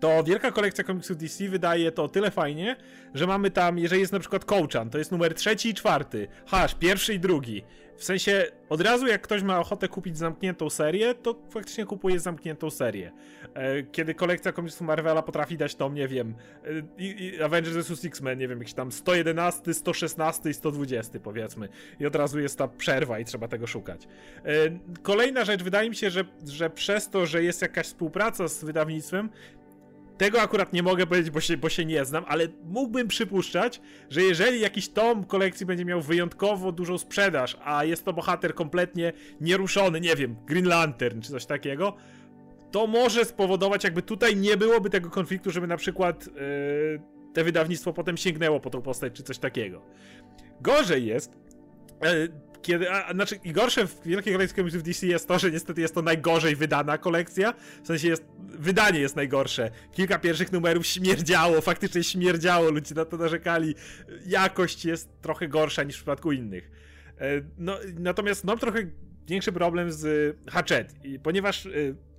to wielka kolekcja komiksów DC wydaje to tyle fajnie, że mamy tam, jeżeli jest na przykład Kołczan, to jest numer trzeci i czwarty, hasz, pierwszy i drugi. W sensie, od razu jak ktoś ma ochotę kupić zamkniętą serię, to faktycznie kupuje zamkniętą serię. E, kiedy kolekcja komiksów Marvela potrafi dać tom, nie wiem, e, Avengers vs. X-Men, nie wiem, jakiś tam 111, 116 i 120 powiedzmy. I od razu jest ta przerwa i trzeba tego szukać. E, kolejna rzecz, wydaje mi się, że, że przez to, że jest jakaś współpraca z wydawnictwem, tego akurat nie mogę powiedzieć, bo się, bo się nie znam, ale mógłbym przypuszczać, że jeżeli jakiś tom kolekcji będzie miał wyjątkowo dużą sprzedaż, a jest to bohater kompletnie nieruszony, nie wiem, Green Lantern czy coś takiego, to może spowodować, jakby tutaj nie byłoby tego konfliktu, żeby na przykład yy, te wydawnictwo potem sięgnęło po tą postać czy coś takiego. Gorzej jest, yy, kiedy, a, znaczy i gorsze w Wielkiej Kolekcji Komiksów DC jest to, że niestety jest to najgorzej wydana kolekcja, w sensie jest, wydanie jest najgorsze. Kilka pierwszych numerów śmierdziało, faktycznie śmierdziało, ludzie na to narzekali. Jakość jest trochę gorsza niż w przypadku innych. E, no, natomiast mam trochę większy problem z Hatchet, ponieważ e,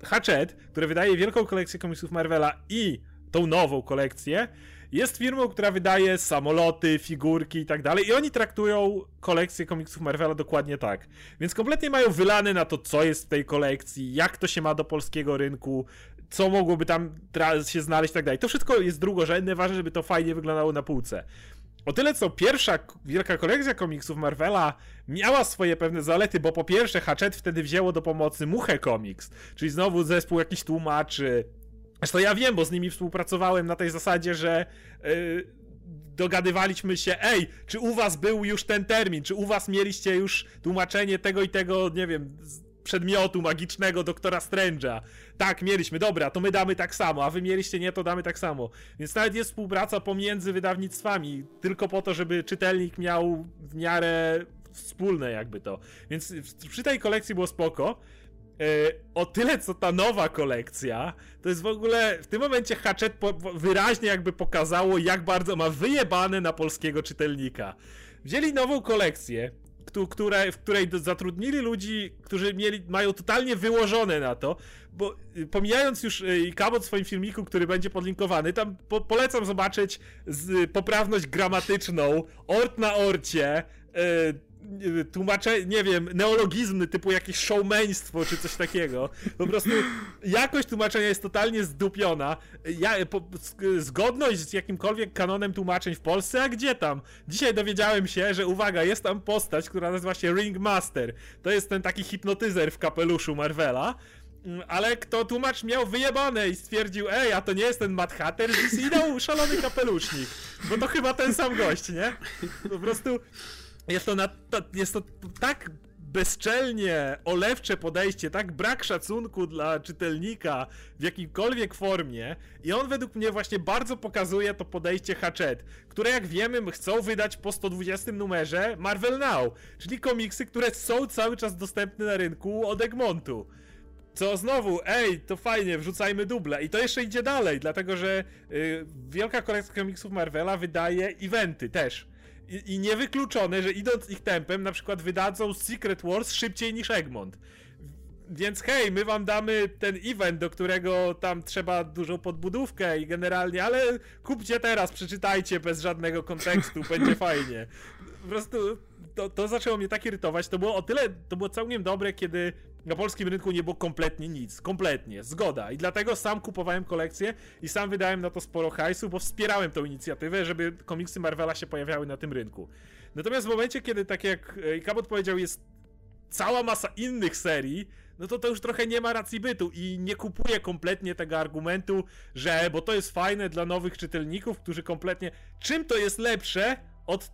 Hatchet, które wydaje wielką kolekcję komiksów Marvela i tą nową kolekcję, jest firmą, która wydaje samoloty, figurki i tak dalej i oni traktują kolekcję komiksów Marvela dokładnie tak. Więc kompletnie mają wylane na to, co jest w tej kolekcji, jak to się ma do polskiego rynku, co mogłoby tam się znaleźć i tak dalej. To wszystko jest drugorzędne, ważne, żeby to fajnie wyglądało na półce. O tyle co pierwsza wielka kolekcja komiksów Marvela miała swoje pewne zalety, bo po pierwsze Hatchet wtedy wzięło do pomocy Muchę Comics, czyli znowu zespół jakiś tłumaczy, Zresztą ja wiem, bo z nimi współpracowałem na tej zasadzie, że yy, dogadywaliśmy się, ej, czy u was był już ten termin, czy u was mieliście już tłumaczenie tego i tego, nie wiem, przedmiotu magicznego doktora Strange'a. Tak, mieliśmy, dobra, to my damy tak samo, a wy mieliście nie, to damy tak samo. Więc nawet jest współpraca pomiędzy wydawnictwami, tylko po to, żeby czytelnik miał w miarę wspólne jakby to. Więc przy tej kolekcji było spoko. O tyle co ta nowa kolekcja, to jest w ogóle w tym momencie Hatchet wyraźnie jakby pokazało, jak bardzo ma wyjebane na polskiego czytelnika. Wzięli nową kolekcję, które, w której zatrudnili ludzi, którzy mieli, mają totalnie wyłożone na to, bo y, pomijając już y, Kabot w swoim filmiku, który będzie podlinkowany, tam po, polecam zobaczyć z, poprawność gramatyczną, ort na orcie, yy, tłumacze, nie wiem, neologizmy typu jakieś showmeństwo czy coś takiego. Po prostu jakość tłumaczenia jest totalnie zdupiona. Ja, po, zgodność z jakimkolwiek kanonem tłumaczeń w Polsce, a gdzie tam? Dzisiaj dowiedziałem się, że uwaga, jest tam postać, która nazywa się Ringmaster. To jest ten taki hipnotyzer w kapeluszu Marvela. Mm, ale kto tłumacz miał wyjebane i stwierdził, ej, a to nie jest ten Mad Hatter, i dał szalony kapelusznik. Bo to chyba ten sam gość, nie? Po prostu jest to, na, jest to tak bezczelnie olewcze podejście, tak brak szacunku dla czytelnika w jakimkolwiek formie i on według mnie właśnie bardzo pokazuje to podejście Hatchet, które jak wiemy chcą wydać po 120 numerze Marvel Now, czyli komiksy, które są cały czas dostępne na rynku od Egmontu. Co znowu, ej, to fajnie, wrzucajmy duble. I to jeszcze idzie dalej, dlatego że yy, wielka kolekcja komiksów Marvela wydaje eventy też. I, I niewykluczone, że idąc ich tempem, na przykład wydadzą Secret Wars szybciej niż Egmont. Więc hej, my wam damy ten event, do którego tam trzeba dużą podbudówkę i generalnie, ale kupcie teraz, przeczytajcie bez żadnego kontekstu, będzie fajnie. Po prostu to, to zaczęło mnie tak irytować. To było o tyle, to było całkiem dobre, kiedy na polskim rynku nie było kompletnie nic. Kompletnie. Zgoda. I dlatego sam kupowałem kolekcję i sam wydałem na to sporo hajsu, bo wspierałem tą inicjatywę, żeby komiksy Marvela się pojawiały na tym rynku. Natomiast w momencie, kiedy tak jak e, Kabot powiedział, jest cała masa innych serii, no to to już trochę nie ma racji bytu i nie kupuję kompletnie tego argumentu, że bo to jest fajne dla nowych czytelników, którzy kompletnie... Czym to jest lepsze od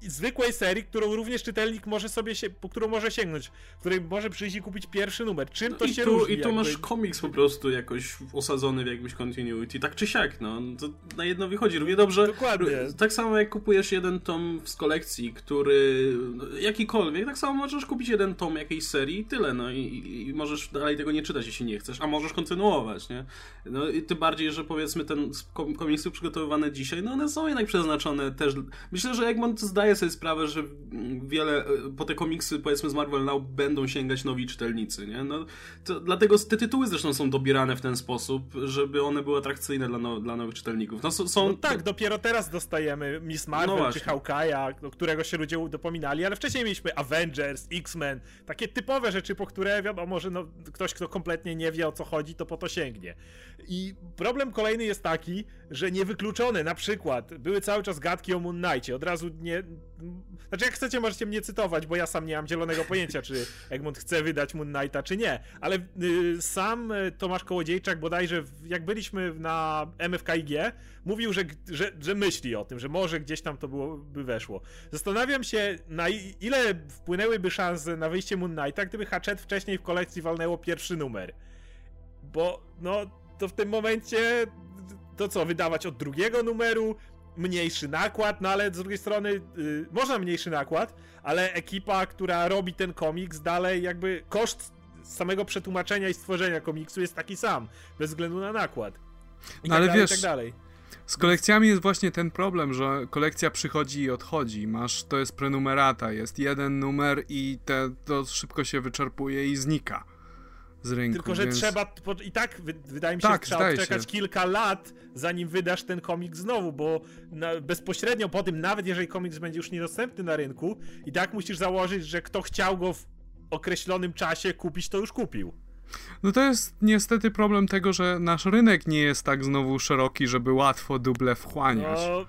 zwykłej serii, którą również czytelnik może sobie się, po którą może sięgnąć, w której może przyjść i kupić pierwszy numer. Czym no to się tu, różni? I tu jakby... masz komiks po prostu jakoś osadzony w jakimś continuity, tak czy siak, no. To na jedno wychodzi równie dobrze. Dokładnie. Tak samo jak kupujesz jeden tom z kolekcji, który no, jakikolwiek, tak samo możesz kupić jeden tom jakiejś serii i tyle, no i, i możesz dalej tego nie czytać, jeśli nie chcesz, a możesz kontynuować, nie? No i tym bardziej, że powiedzmy ten komiksy przygotowywane dzisiaj, no one są jednak przeznaczone też, myślę, że Egmont zdaje zdaję sobie sprawę, że wiele, po te komiksy powiedzmy z Marvel Now będą sięgać nowi czytelnicy, nie? No, to, dlatego te tytuły zresztą są dobierane w ten sposób, żeby one były atrakcyjne dla, no, dla nowych czytelników. No, są... No tak, dopiero teraz dostajemy Miss Marvel no czy Hawkeye'a, do którego się ludzie dopominali, ale wcześniej mieliśmy Avengers, X-Men, takie typowe rzeczy, po które wiadomo, że no, ktoś, kto kompletnie nie wie o co chodzi, to po to sięgnie. I problem kolejny jest taki, że niewykluczone na przykład były cały czas gadki o Moon od razu nie, znaczy, jak chcecie, możecie mnie cytować, bo ja sam nie mam zielonego pojęcia, czy Egmont chce wydać Moon Knighta, czy nie. Ale y, sam y, Tomasz Kołodziejczak, bodajże, jak byliśmy na MFKIG, mówił, że, że, że myśli o tym, że może gdzieś tam to było, by weszło. Zastanawiam się, na ile wpłynęłyby szanse na wyjście Moon Knighta, gdyby Hatchet wcześniej w kolekcji walnęło pierwszy numer. Bo, no, to w tym momencie to co, wydawać od drugiego numeru, mniejszy nakład, no ale z drugiej strony yy, można mniejszy nakład, ale ekipa, która robi ten komiks, dalej jakby koszt samego przetłumaczenia i stworzenia komiksu jest taki sam, bez względu na nakład. I no tak ale dalej, wiesz, tak dalej. Z kolekcjami jest właśnie ten problem, że kolekcja przychodzi i odchodzi. Masz, to jest prenumerata, jest jeden numer i te, to szybko się wyczerpuje i znika z rynku. Tylko, że więc... trzeba, i tak wydaje mi się, tak, że trzeba czekać się. kilka lat, zanim wydasz ten komiks znowu, bo na, bezpośrednio po tym, nawet jeżeli komiks będzie już niedostępny na rynku, i tak musisz założyć, że kto chciał go w określonym czasie kupić, to już kupił. No to jest niestety problem tego, że nasz rynek nie jest tak znowu szeroki, żeby łatwo duble wchłaniać. No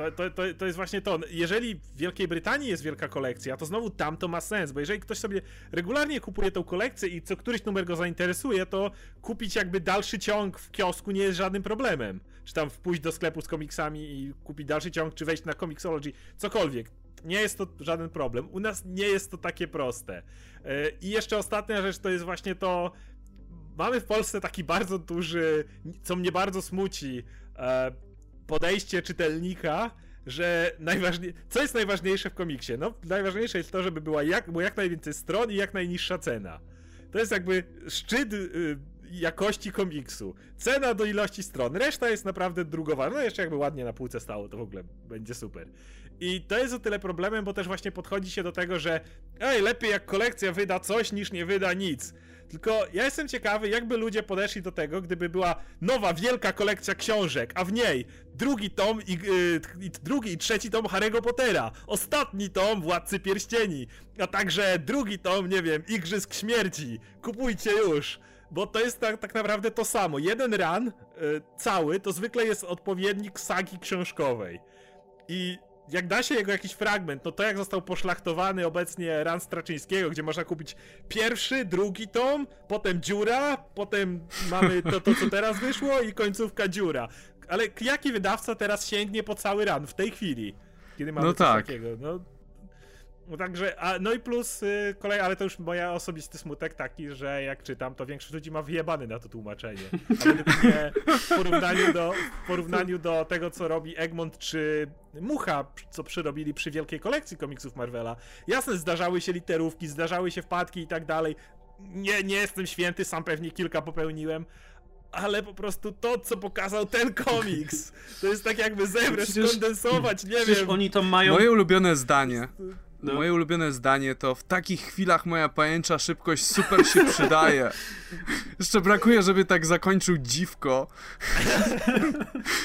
to, to, to, to jest właśnie to. Jeżeli w Wielkiej Brytanii jest wielka kolekcja, to znowu tam to ma sens, bo jeżeli ktoś sobie regularnie kupuje tą kolekcję i co któryś numer go zainteresuje, to kupić jakby dalszy ciąg w kiosku nie jest żadnym problemem. Czy tam wpójść do sklepu z komiksami i kupić dalszy ciąg, czy wejść na Comixology, cokolwiek. Nie jest to żaden problem. U nas nie jest to takie proste. E, I jeszcze ostatnia rzecz to jest właśnie to. Mamy w Polsce taki bardzo duży, co mnie bardzo smuci, e, podejście czytelnika, że najważniej... co jest najważniejsze w komiksie? No, najważniejsze jest to, żeby była jak, było jak najwięcej stron i jak najniższa cena. To jest jakby szczyt y, jakości komiksu. Cena do ilości stron. Reszta jest naprawdę drugowa. No jeszcze jakby ładnie na półce stało, to w ogóle będzie super. I to jest o tyle problemem, bo też właśnie podchodzi się do tego, że ej, lepiej jak kolekcja wyda coś, niż nie wyda nic. Tylko ja jestem ciekawy, jakby ludzie podeszli do tego, gdyby była nowa, wielka kolekcja książek, a w niej drugi tom i, yy, drugi i trzeci tom Harry'ego Pottera, ostatni tom Władcy Pierścieni, a także drugi tom, nie wiem, Igrzysk Śmierci. Kupujcie już! Bo to jest tak, tak naprawdę to samo. Jeden run yy, cały to zwykle jest odpowiednik sagi książkowej. I jak da się jego jakiś fragment, no to jak został poszlachtowany obecnie Ran Straczyńskiego, gdzie można kupić pierwszy, drugi tom, potem dziura, potem mamy to, to co teraz wyszło i końcówka dziura. Ale jaki wydawca teraz sięgnie po cały ran w tej chwili? Kiedy mamy no coś tak. takiego? No, no także, a, no i plus y, kolej, ale to już moja osobisty smutek taki, że jak czytam, to większość ludzi ma wyjebany na to tłumaczenie. W porównaniu do, w porównaniu do tego, co robi Egmont czy Mucha, co przyrobili przy wielkiej kolekcji komiksów Marvela. Jasne, zdarzały się literówki, zdarzały się wpadki i tak dalej. Nie, nie jestem święty, sam pewnie kilka popełniłem, ale po prostu to, co pokazał ten komiks, to jest tak jakby zebrać, skondensować, nie Przecież wiem. oni to mają... Moje ulubione zdanie. No. Moje ulubione zdanie to w takich chwilach moja pajęcza szybkość super się przydaje. Jeszcze brakuje, żeby tak zakończył dziwko.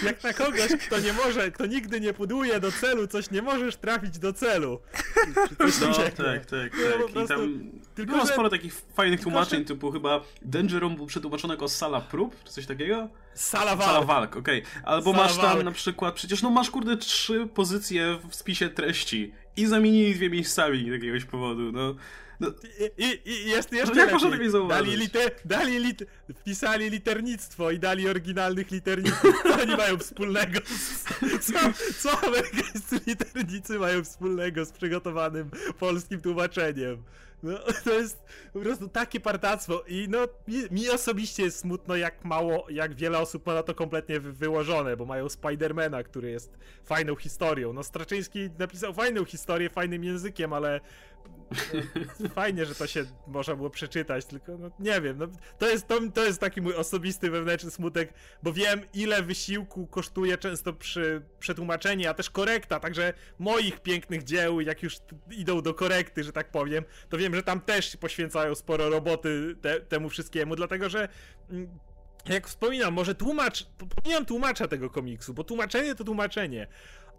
Jak na kogoś, kto nie może, kto nigdy nie puduje do celu, coś nie możesz trafić do celu. Coś No, tak, tak, No, tak. I prostu- tam tylko, było że- sporo takich fajnych tylko, tłumaczeń, że- typu chyba Dangerom był przetłumaczony jako sala prób, czy coś takiego? Sala Sala walk. walk, okej. Albo Sala masz tam walk. na przykład, przecież no masz kurde trzy pozycje w spisie treści i zamienili dwie miejscami z jakiegoś powodu, no. no I, i, I jest jeszcze jak można lepiej. lepiej zauważyć? Dali liter, dali lit, wpisali liternictwo i dali oryginalnych literników. Co oni mają wspólnego? z- Co, co amerykańscy liternicy mają wspólnego z przygotowanym polskim tłumaczeniem? No, to jest po prostu takie partactwo i no, mi, mi osobiście jest smutno, jak mało, jak wiele osób ma na to kompletnie wy, wyłożone, bo mają Spidermana, który jest fajną historią. No, Straczyński napisał fajną historię, fajnym językiem, ale fajnie, że to się można było przeczytać, tylko no, nie wiem, no, to, jest, to, to jest taki mój osobisty wewnętrzny smutek, bo wiem, ile wysiłku kosztuje często przy przetłumaczenie, a też korekta, także moich pięknych dzieł, jak już idą do korekty, że tak powiem, to wiem, że tam też poświęcają sporo roboty te, temu wszystkiemu, dlatego że mm, jak wspominam, może tłumacz, pomijam tłumacza tego komiksu, bo tłumaczenie to tłumaczenie,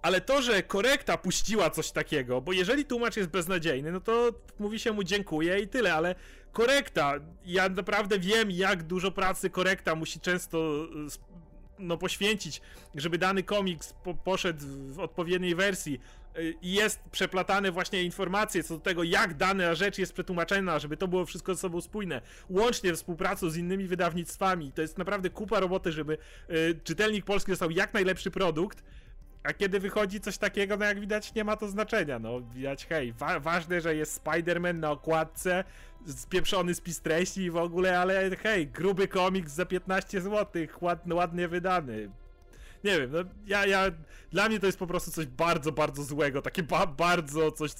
ale to, że korekta puściła coś takiego, bo jeżeli tłumacz jest beznadziejny, no to mówi się mu dziękuję i tyle, ale korekta, ja naprawdę wiem, jak dużo pracy korekta musi często y, no, poświęcić, żeby dany komiks po, poszedł w odpowiedniej wersji y, i jest przeplatane właśnie informacje co do tego, jak dana rzecz jest przetłumaczona, żeby to było wszystko ze sobą spójne, łącznie współpracą z innymi wydawnictwami. To jest naprawdę kupa roboty, żeby y, czytelnik polski dostał jak najlepszy produkt, a kiedy wychodzi coś takiego, no jak widać, nie ma to znaczenia. No, widać, hej, wa ważne, że jest Spider-Man na okładce, spieprzony spis treści i w ogóle, ale hej, gruby komiks za 15 zł, ładny, ładnie wydany. Nie wiem, no ja, ja, dla mnie to jest po prostu coś bardzo, bardzo złego, takie ba bardzo coś,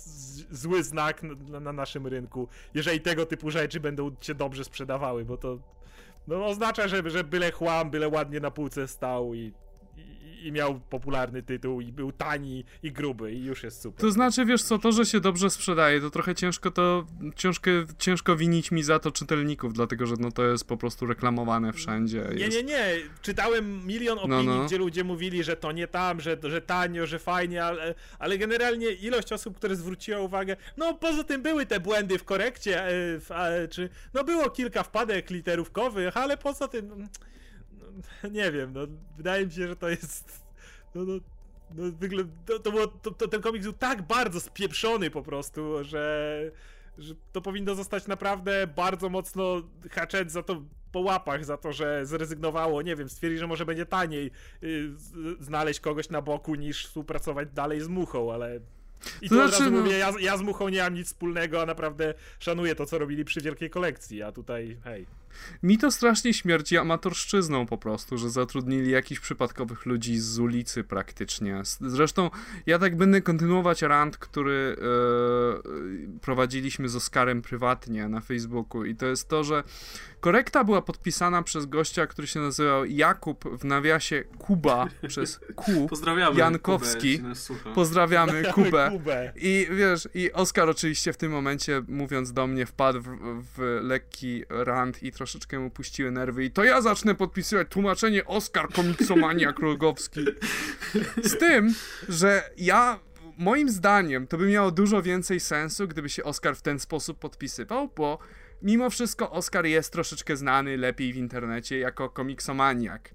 zły znak na, na naszym rynku, jeżeli tego typu rzeczy będą się dobrze sprzedawały, bo to no, oznacza, że, że byle chłam, byle ładnie na półce stał i, i, miał popularny tytuł i był tani i gruby i już jest super. To znaczy, wiesz co, to, że się dobrze sprzedaje, to trochę ciężko to, ciężko, ciężko winić mi za to czytelników, dlatego że no to jest po prostu reklamowane wszędzie. Nie, jest... nie, nie. Czytałem milion No, opinii, no. gdzie ludzie mówili, że to nie tam, że, że tanio, że fajnie, ale, ale generalnie ilość osób, które zwróciło uwagę. No poza tym były te błędy w korekcie, e, w, a, czy. No było kilka wpadek literówkowych, ale poza tym. nie wiem, no wydaje mi się, że to jest. No, no, no to, to, było, to, to ten komiks był tak bardzo spieprzony po prostu, że że to powinno zostać naprawdę bardzo mocno haczet za to po łapach, za to, że zrezygnowało, nie wiem, stwierdzi, że może będzie taniej y, znaleźć kogoś na boku niż współpracować dalej z Muchą, ale... I To tu od znaczy, razu no- mówię, ja, ja z Muchą nie mam nic wspólnego, a naprawdę szanuję to, co robili przy Wielkiej Kolekcji, a tutaj, hej... Mi to strasznie śmierdzi amatorszczyzną po prostu, że zatrudnili jakichś przypadkowych ludzi z ulicy praktycznie. Zresztą ja tak będę kontynuować rant, który e, prowadziliśmy z Oskarem prywatnie na Facebooku i to jest to, że korekta była podpisana przez gościa, który się nazywał Jakub w nawiasie Kuba przez Q. Pozdrawiamy. Jankowski. Kubę, Pozdrawiamy Kubę. Kubę. I wiesz, i Oskar oczywiście w tym momencie, mówiąc do mnie, wpadł w, w lekki rant i troszeczkę mu puściły nerwy. I to ja zacznę podpisywać tłumaczenie Oskar komiksomania Krogowski. Z tym, że ja moim zdaniem to by miało dużo więcej sensu, gdyby się Oskar w ten sposób podpisywał, bo mimo wszystko Oskar jest troszeczkę znany lepiej w internecie jako komiksomaniak.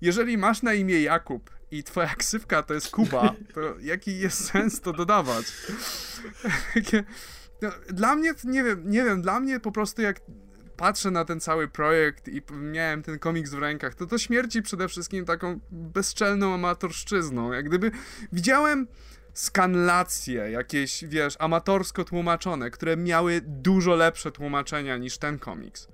Jeżeli masz na imię Jakub i twoja ksywka to jest Kuba, to jaki jest sens to dodawać? Dla mnie, nie wiem, nie wiem, dla mnie po prostu jak patrzę na ten cały projekt i miałem ten komiks w rękach, to to śmierci przede wszystkim taką bezczelną amatorszczyzną. Jak gdyby widziałem skanlacje, jakieś, wiesz, amatorsko tłumaczone, które miały dużo lepsze tłumaczenia niż ten komiks.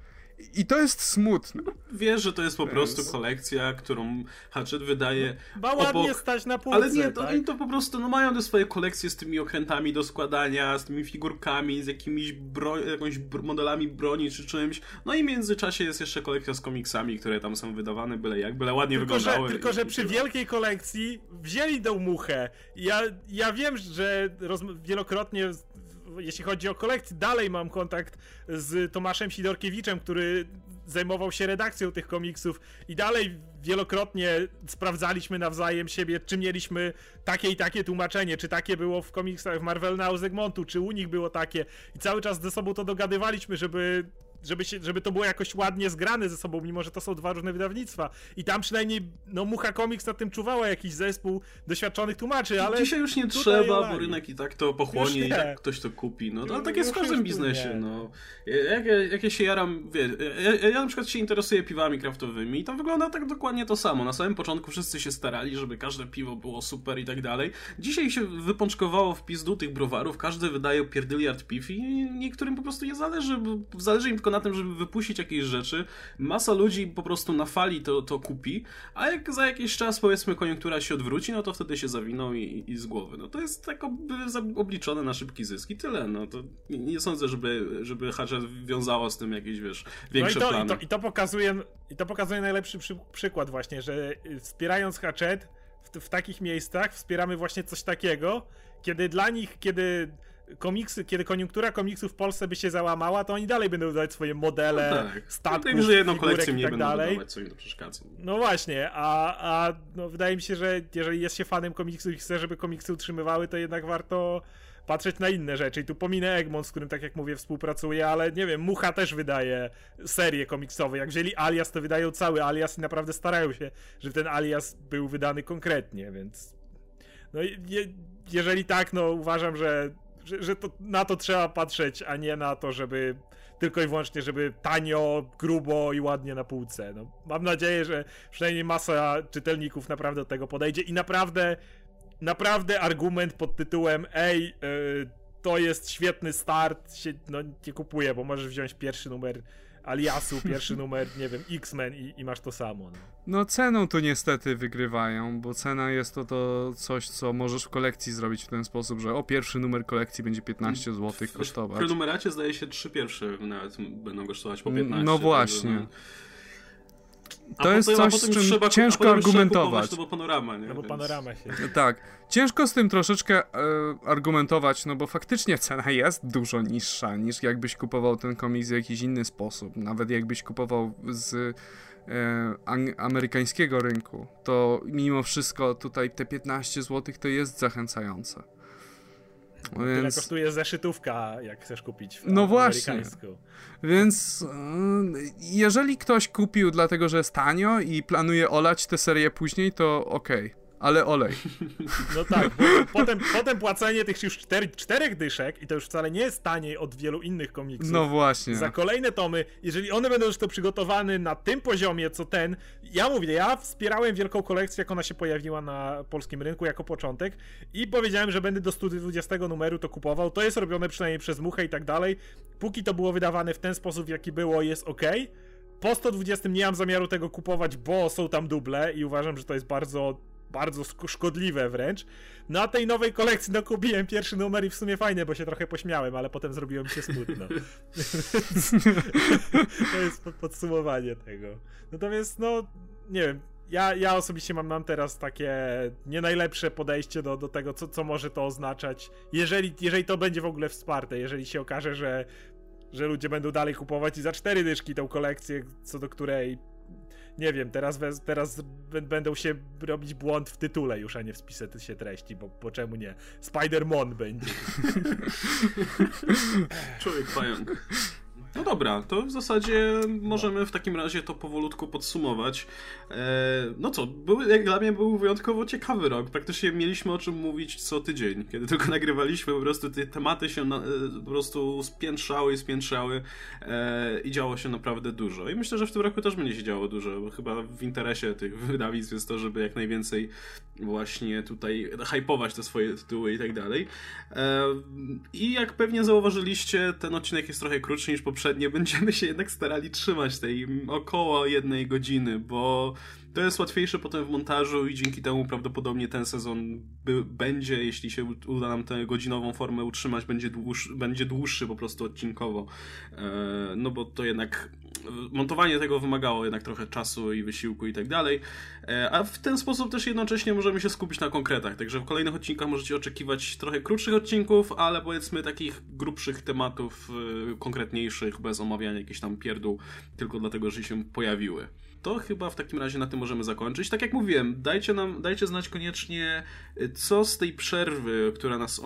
I to jest smutne. Wiesz, że to jest po Więc... prostu kolekcja, którą Hatchet wydaje. Ma ładnie obok... stać na półce. Ale nie, to, tak? oni to po prostu no, mają te swoje kolekcje z tymi okrętami do składania, z tymi figurkami, z jakimiś bro... jakąś modelami broni czy czymś. No i w międzyczasie jest jeszcze kolekcja z komiksami, które tam są wydawane, byle jak, byle ładnie tylko, wyglądały. Że, tylko, że przy wielkiej kolekcji wzięli tą muchę. Ja, ja wiem, że roz... wielokrotnie jeśli chodzi o kolekcję, dalej mam kontakt z Tomaszem Sidorkiewiczem, który zajmował się redakcją tych komiksów i dalej wielokrotnie sprawdzaliśmy nawzajem siebie, czy mieliśmy takie i takie tłumaczenie, czy takie było w komiksach Marvel na Egmontu, czy u nich było takie. I cały czas ze sobą to dogadywaliśmy, żeby żeby, się, żeby to było jakoś ładnie zgrane ze sobą, mimo że to są dwa różne wydawnictwa. I tam przynajmniej, no Mucha Comics na tym czuwała jakiś zespół doświadczonych tłumaczy, ale... Dzisiaj już nie trzeba, bo rynek i tak to pochłonie i tak ktoś to kupi. No, to tak jest w każdym biznesie, no. Jak, jak ja się jaram, wie, ja, ja, na przykład się interesuję piwami kraftowymi i to wygląda tak dokładnie to samo. Na samym początku wszyscy się starali, żeby każde piwo było super i tak dalej. Dzisiaj się wypączkowało w pizdu tych browarów, każdy wydaje pierdyliard piw i niektórym po prostu nie zależy, bo zależy im tylko tylko na tym, żeby wypuścić jakieś rzeczy. Masa ludzi po prostu na fali to, to kupi, a jak za jakiś czas powiedzmy koniunktura się odwróci, no to wtedy się zawiną i, i z głowy. No to jest tak obliczone na szybki zysk i tyle. No to nie, sądzę, żeby, żeby Hatchet wiązało z tym jakieś, wiesz, większe no i to, plany. I to, i to, pokazuje, I to pokazuje najlepszy przy, przykład właśnie, że wspierając Hatchet w, w takich miejscach wspieramy właśnie coś takiego, kiedy dla nich, kiedy komiksy, kiedy koniunktura komiksów w Polsce by się załamała, to oni dalej będą wydawać swoje modele, no tak. statków, no, że jedną kolekcję nie tak będą dalej. Wydawać, co im to przeszkadza. No właśnie, a, a no, wydaje mi się, że jeżeli jest się fanem komiksów i chce, żeby komiksy utrzymywały, to jednak warto patrzeć na inne rzeczy. I tu pominę Egmont, z którym, tak jak mówię, współpracuję, ale nie wiem, Mucha też wydaje serie komiksowe. Jak wzięli Alias, to wydają cały Alias i naprawdę starają się, żeby ten Alias był wydany konkretnie, więc... No je, jeżeli tak, no uważam, że że, że to, na to trzeba patrzeć, a nie na to, żeby tylko i wyłącznie, żeby tanio, grubo i ładnie na półce. No, mam nadzieję, że przynajmniej masa czytelników naprawdę do tego podejdzie i naprawdę, naprawdę argument pod tytułem ej, yy, to jest świetny start, się, no nie kupuję, bo możesz wziąć pierwszy numer Aliasu, pierwszy numer, nie wiem, X-Men i, i, masz to samo. No. no ceną to niestety wygrywają, bo cena jest to, to coś, co możesz w kolekcji zrobić w ten sposób, że o, pierwszy numer kolekcji będzie 15 zł kosztować. W numeracie zdaje się trzy pierwsze nawet będą kosztować po 15. No właśnie. Tak, to jest coś, z czym trzeba, ciężko argumentować. No bo panorama, nie? No bo panorama się. Tak. Ciężko z tym troszeczkę e, argumentować, no bo faktycznie cena jest dużo niższa niż jakbyś kupował ten komiks w jakiś inny sposób. Nawet jakbyś kupował z e, amerykańskiego rynku, to mimo wszystko tutaj te 15 zł to jest zachęcające. No więc... Tyle kosztuje zeszytówka, jak chcesz kupić w No właśnie. Więc e, jeżeli ktoś kupił dlatego, że jest tanio i planuje olać tę serię później, to okej. Okay ale olej. No tak, bo potem, potem płacenie tych już czterech dyszek i to już wcale nie jest taniej od wielu innych komiksów. No właśnie. Za kolejne tomy, jeżeli one będą już to przygotowane na tym poziomie, co ten, ja mówię, ja wspierałem wielką kolekcję, jak ona się pojawiła na polskim rynku jako początek i powiedziałem, że będę do 120 numeru to kupował. To jest robione przynajmniej przez muchę i tak dalej. Póki to było wydawane w ten sposób, jaki było, jest ok po 120 nie mam zamiaru tego kupować, bo są tam duble i uważam, że to jest bardzo bardzo szkodliwe wręcz. Na tej nowej kolekcji no kupiłem pierwszy numer i w sumie fajnie, bo się trochę pośmiałem, ale potem zrobiło mi się smutno. to jest podsumowanie tego. Natomiast no, nie wiem, ja, ja osobiście mam, mam teraz takie nie najlepsze podejście do, do tego, co, co może to oznaczać, jeżeli, jeżeli to będzie w ogóle wsparte, jeżeli się okaże, że, że ludzie będą dalej kupować i za cztery dyszki tą kolekcję, co do której nie wiem, teraz, teraz będą się robić błąd w tytule już, a nie w spisie się treści, bo, bo czemu nie? Spider-Man będzie. Człowiek pająk. No dobra, to w zasadzie możemy w takim razie to powolutku podsumować. E, no co, był, jak dla mnie był wyjątkowo ciekawy rok. Praktycznie mieliśmy o czym mówić co tydzień. Kiedy tylko nagrywaliśmy, po prostu te tematy się na, e, po prostu spiętrzały i spiętrzały e, i działo się naprawdę dużo. I myślę, że w tym roku też będzie się działo dużo, bo chyba w interesie tych wydawnictw jest to, żeby jak najwięcej właśnie tutaj hypować te swoje tytuły i tak dalej. I jak pewnie zauważyliście, ten odcinek jest trochę krótszy niż poprzedni poprzednie, będziemy się jednak starali trzymać tej około jednej godziny, bo to jest łatwiejsze potem w montażu i dzięki temu prawdopodobnie ten sezon by, będzie, jeśli się uda nam tę godzinową formę utrzymać, będzie, dłuższy, będzie dłuższy po prostu odcinkowo. E, no bo to jednak montowanie tego wymagało jednak trochę czasu i wysiłku i tak dalej. E, a w ten sposób też jednocześnie możemy się skupić na konkretach. Także w kolejnych odcinkach możecie oczekiwać trochę krótszych odcinków, ale powiedzmy takich grubszych tematów, e, konkretniejszych, bez omawiania jakichś tam pierdół, tylko dlatego, że się pojawiły to chyba w takim razie na tym możemy zakończyć. Tak jak mówiłem, dajcie nam, dajcie znać koniecznie, y, co z tej przerwy, która nas,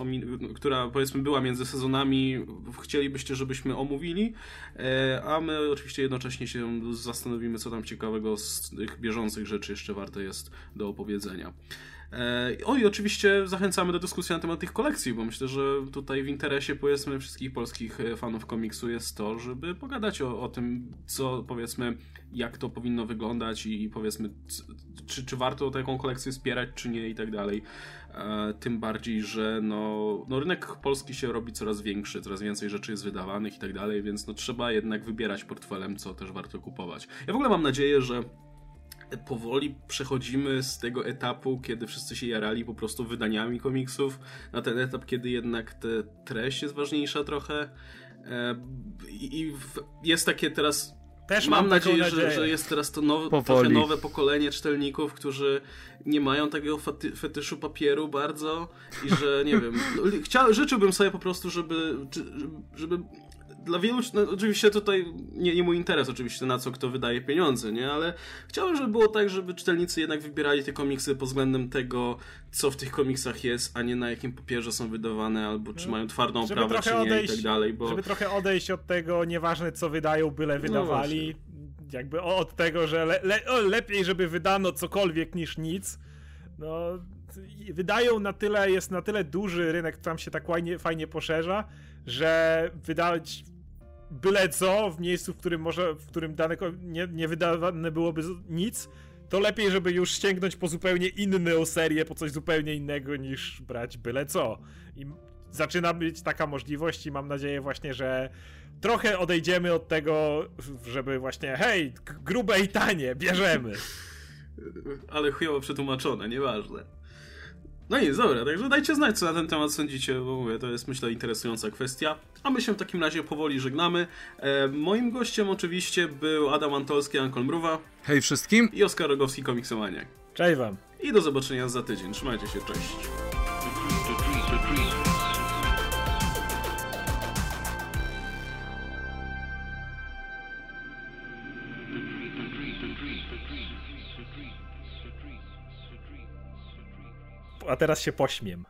która powiedzmy była między sezonami, chcielibyście, żebyśmy omówili, e, a my oczywiście jednocześnie się zastanowimy, co tam ciekawego z tych bieżących rzeczy jeszcze warte jest do opowiedzenia. E, oj, oczywiście zachęcamy do dyskusji na temat tych kolekcji, bo myślę, że tutaj w interesie powiedzmy wszystkich polskich e, fanów komiksu jest to, żeby pogadać o, o tym, co powiedzmy, jak to powinno wyglądać i powiedzmy, czy, czy warto taką kolekcję wspierać, czy nie i tak dalej. E, tym bardziej, że no, no rynek polski się robi coraz większy, coraz więcej rzeczy jest wydawanych i tak dalej, więc no trzeba jednak wybierać portfelem, co też warto kupować. Ja w ogóle mam nadzieję, że powoli przechodzimy z tego etapu, kiedy wszyscy się jarali po prostu wydaniami komiksów, na ten etap, kiedy jednak te treść jest ważniejsza trochę. E, I jest takie teraz też mam, mam nadzieję, nadzieję. Że, że, jest teraz to nowe, trochę nowe pokolenie czytelników, którzy nie mają takiego fetyszu papieru bardzo i że, nie wiem, chciał, życzyłbym sobie po prostu, żeby, żeby dla wielu, no, oczywiście tutaj nie, nie mój interes oczywiście na co kto wydaje pieniądze, nie, ale chciałbym, żeby było tak, żeby czytelnicy jednak wybierali te komiksy pod względem tego, co w tych komiksach jest, a nie na jakim papierze są wydawane, albo czy no, mają twardą oprawę, czy nie odejść, i tak dalej, bo... Żeby trochę odejść od tego, nieważne co wydają, byle no wydawali, no jakby od tego, że le, le, o, lepiej, żeby wydano cokolwiek niż nic, no wydają na tyle, jest na tyle duży rynek, tam się tak fajnie, fajnie poszerza, że wydać byle co w miejscu, w którym może, w którym dane nie, nie wydawane byłoby nic, to lepiej, żeby już sięgnąć po zupełnie inną serię, po coś zupełnie innego niż brać byle co. I zaczyna być taka możliwość i mam nadzieję właśnie, że trochę odejdziemy od tego, żeby właśnie hej, grube i tanie, bierzemy. Ale chujowo przetłumaczone, nieważne. No i dobra, także dajcie znać, co na ten temat sądzicie, bo mówię, to jest myślę interesująca kwestia. A my się w takim razie powoli żegnamy. E, moim gościem oczywiście był Adam Antolski, Ankol Mruwa. Hej wszystkim. I Oskar Rogowski, Komiksomaniak. Cześć wam. I do zobaczenia za tydzień. Trzymajcie się, cześć. A teraz się pośmiem.